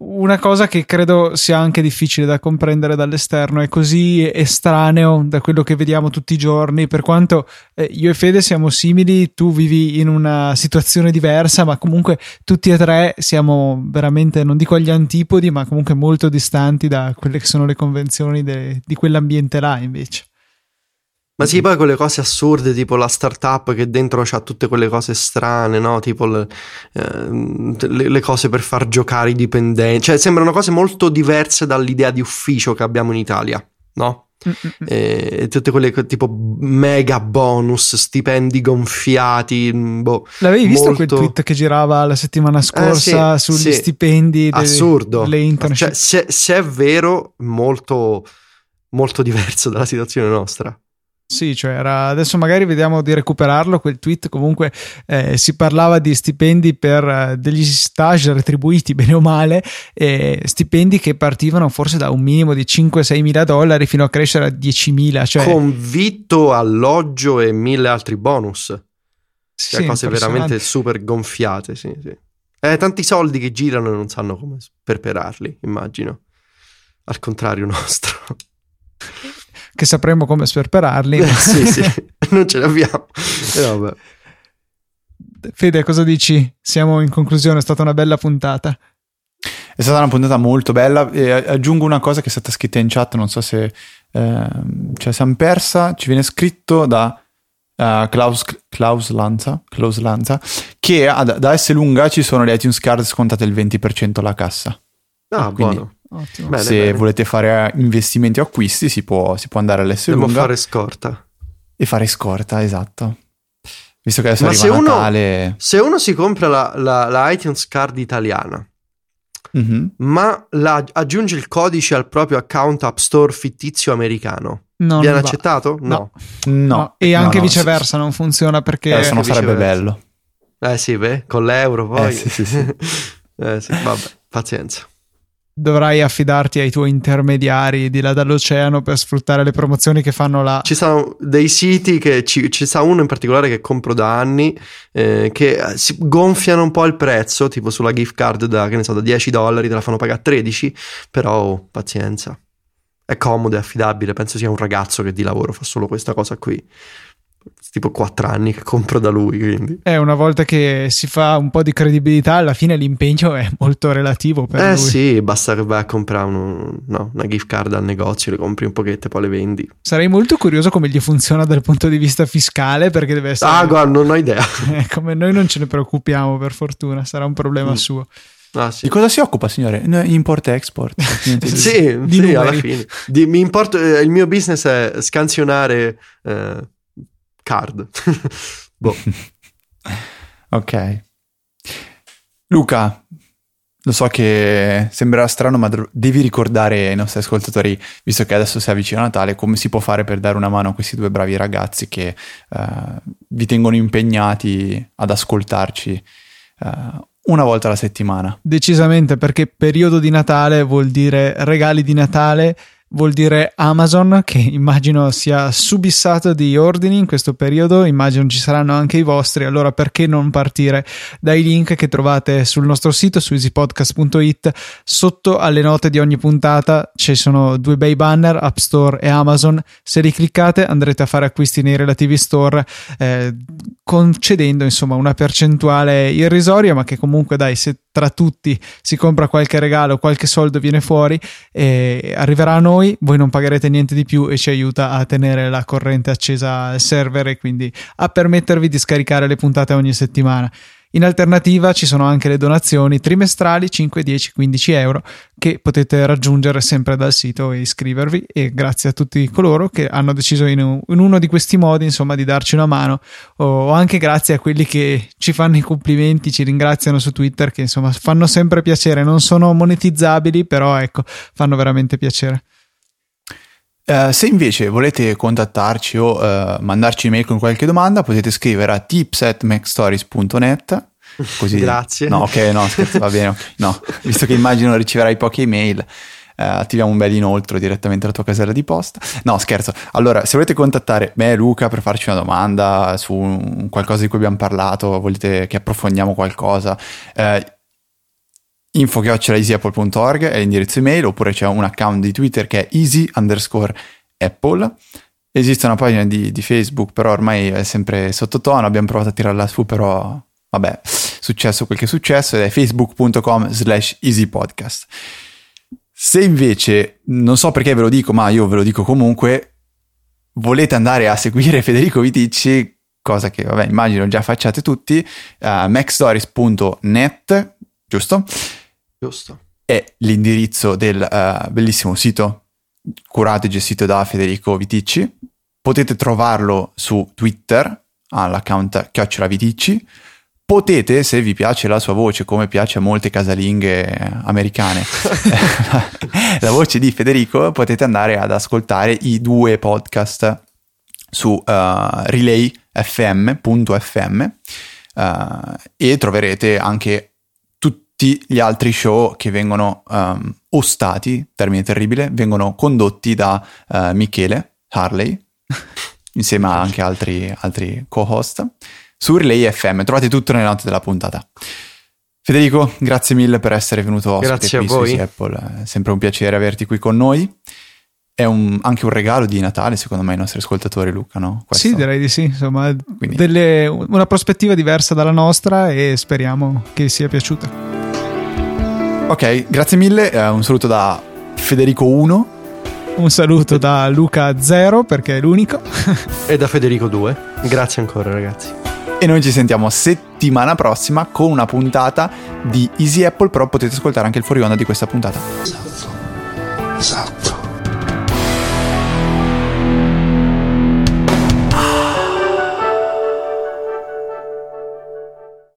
[SPEAKER 1] una cosa che credo sia anche difficile da comprendere dall'esterno, è così estraneo da quello che vediamo tutti i giorni, per quanto eh, io e Fede siamo simili, tu vivi in una situazione diversa, ma comunque tutti e tre siamo veramente, non dico agli antipodi, ma comunque molto distanti da quelle che sono le convenzioni de, di quell'ambiente là invece.
[SPEAKER 3] Ma sì, poi quelle cose assurde, tipo la startup che dentro c'ha tutte quelle cose strane, no? Tipo le, eh, le, cose per far giocare i dipendenti. Cioè, sembrano cose molto diverse dall'idea di ufficio che abbiamo in Italia, no? E tutte quelle tipo mega bonus, stipendi gonfiati. Boh,
[SPEAKER 1] L'avevi visto molto... quel tweet che girava la settimana scorsa eh, sì, sugli sì. stipendi?
[SPEAKER 3] Delle, Assurdo. Delle cioè, se, se è vero, molto, molto diverso dalla situazione nostra.
[SPEAKER 1] Sì, cioè era, adesso magari vediamo di recuperarlo quel tweet, comunque eh, si parlava di stipendi per eh, degli stage retribuiti bene o male, eh, stipendi che partivano forse da un minimo di 5-6 mila dollari fino a crescere a 10 mila. Cioè...
[SPEAKER 3] Con vitto, alloggio e mille altri bonus. Cioè sì, cose veramente super gonfiate, sì, sì. Eh, tanti soldi che girano e non sanno come sperperarli, immagino. Al contrario nostro
[SPEAKER 1] che sapremo come sperperarli.
[SPEAKER 3] sì, sì, non ce l'abbiamo. Eh,
[SPEAKER 1] Fede, cosa dici? Siamo in conclusione, è stata una bella puntata.
[SPEAKER 2] È stata una puntata molto bella e aggiungo una cosa che è stata scritta in chat, non so se eh, cioè San Persa ci viene scritto da uh, Klaus, Klaus, Lanza, Klaus Lanza che ad, da S lunga ci sono le iTunes card scontate il 20% alla cassa.
[SPEAKER 3] Ah, Quindi, buono.
[SPEAKER 2] Ottimo. Bene, se bene. volete fare investimenti o acquisti si può, si può andare all'S
[SPEAKER 3] Devo fare scorta.
[SPEAKER 2] E fare scorta, esatto. Visto che adesso Ma arriva se Natale...
[SPEAKER 3] Uno, se uno si compra la, la, la iTunes Card italiana, mm-hmm. ma la, aggiunge il codice al proprio account App Store fittizio americano, non viene accettato?
[SPEAKER 1] No. no. no. E anche no, viceversa sì. non funziona perché...
[SPEAKER 2] Adesso non sarebbe bello.
[SPEAKER 3] Eh sì, beh, con l'euro poi. Eh sì, sì, sì. eh sì, vabbè, pazienza
[SPEAKER 1] dovrai affidarti ai tuoi intermediari di là dall'oceano per sfruttare le promozioni che fanno là.
[SPEAKER 3] Ci sono dei siti che ci, ci sta uno in particolare che compro da anni eh, che si gonfiano un po' il prezzo, tipo sulla gift card da, che ne so, da 10 dollari te la fanno pagare a 13, però oh, pazienza. È comodo, è affidabile, penso sia un ragazzo che di lavoro fa solo questa cosa qui tipo quattro anni che compro da lui. Quindi.
[SPEAKER 1] Eh, una volta che si fa un po' di credibilità, alla fine l'impegno è molto relativo per
[SPEAKER 3] eh,
[SPEAKER 1] lui.
[SPEAKER 3] sì, basta che vai a comprare uno, no, una gift card al negozio, le compri un pochetto e poi le vendi.
[SPEAKER 1] Sarei molto curioso come gli funziona dal punto di vista fiscale, perché deve essere...
[SPEAKER 3] Ah, guarda, non ho idea.
[SPEAKER 1] Eh, come noi non ce ne preoccupiamo, per fortuna, sarà un problema mm. suo.
[SPEAKER 2] Ah, sì. Di cosa si occupa, signore? Import e export.
[SPEAKER 3] sì, sì alla fine. Di, importo, eh, il mio business è scansionare eh, card. boh.
[SPEAKER 2] ok. Luca, lo so che sembrerà strano, ma devi ricordare ai nostri ascoltatori, visto che adesso si avvicina Natale, come si può fare per dare una mano a questi due bravi ragazzi che uh, vi tengono impegnati ad ascoltarci uh, una volta alla settimana.
[SPEAKER 1] Decisamente, perché periodo di Natale vuol dire regali di Natale vuol dire Amazon che immagino sia subissato di ordini in questo periodo, immagino ci saranno anche i vostri, allora perché non partire dai link che trovate sul nostro sito su easypodcast.it sotto alle note di ogni puntata ci sono due bei banner App Store e Amazon, se li cliccate andrete a fare acquisti nei relativi store eh, concedendo insomma una percentuale irrisoria ma che comunque dai se tra tutti si compra qualche regalo, qualche soldo viene fuori e arriverà a noi, voi non pagherete niente di più e ci aiuta a tenere la corrente accesa al server e quindi a permettervi di scaricare le puntate ogni settimana. In alternativa ci sono anche le donazioni trimestrali 5, 10, 15 euro che potete raggiungere sempre dal sito e iscrivervi e grazie a tutti coloro che hanno deciso in, uno di questi modi insomma di darci una mano o anche grazie a quelli che ci fanno i complimenti, ci ringraziano su Twitter che insomma fanno sempre piacere, non sono monetizzabili però ecco fanno veramente piacere.
[SPEAKER 2] Uh, se invece volete contattarci o uh, mandarci email con qualche domanda, potete scrivere a tips@macstories.net.
[SPEAKER 3] Così... Grazie.
[SPEAKER 2] No, ok, no, scherzo, va bene. Okay. No, visto che immagino riceverai poche email, uh, attiviamo un bel inoltro direttamente alla tua casella di posta. No, scherzo. Allora, se volete contattare me e Luca per farci una domanda su qualcosa di cui abbiamo parlato, volete che approfondiamo qualcosa, info.easyapple.org è l'indirizzo email oppure c'è un account di Twitter che è easy underscore apple. Esiste una pagina di, di, Facebook però ormai è sempre sottotono abbiamo provato a tirarla su però vabbè successo quel che è successo ed è facebook.com slash easypodcast. Se invece non so perché ve lo dico ma io ve lo dico comunque volete andare a seguire Federico Viticci cosa che vabbè immagino già facciate tutti uh, macstories.net giusto?
[SPEAKER 3] Giusto.
[SPEAKER 2] È l'indirizzo del uh, bellissimo sito curato e gestito da Federico Viticci. Potete trovarlo su Twitter all'account Chiocciola Viticci. Potete, se vi piace la sua voce, come piace a molte casalinghe americane, la voce di Federico, potete andare ad ascoltare i due podcast su uh, relayfm.fm uh, e troverete anche tutti gli altri show che vengono um, ostati, termine terribile, vengono condotti da uh, Michele Harley, insieme a anche altri, altri co-host, su Relay FM. Trovate tutto nelle note della puntata. Federico, grazie mille per essere venuto ospite
[SPEAKER 3] grazie
[SPEAKER 2] qui
[SPEAKER 3] a voi.
[SPEAKER 2] su Apple. È sempre un piacere averti qui con noi. È un, anche un regalo di Natale, secondo me, ai nostri ascoltatori, Luca, no?
[SPEAKER 1] Questo. Sì, direi di sì. Insomma, delle, una prospettiva diversa dalla nostra e speriamo che sia piaciuta.
[SPEAKER 2] Ok, grazie mille. Uh, un saluto da Federico 1.
[SPEAKER 1] Un saluto da Luca 0 perché è l'unico.
[SPEAKER 3] e da Federico 2. Grazie ancora, ragazzi.
[SPEAKER 2] E noi ci sentiamo settimana prossima con una puntata di Easy Apple, però potete ascoltare anche il fuori onda di questa puntata.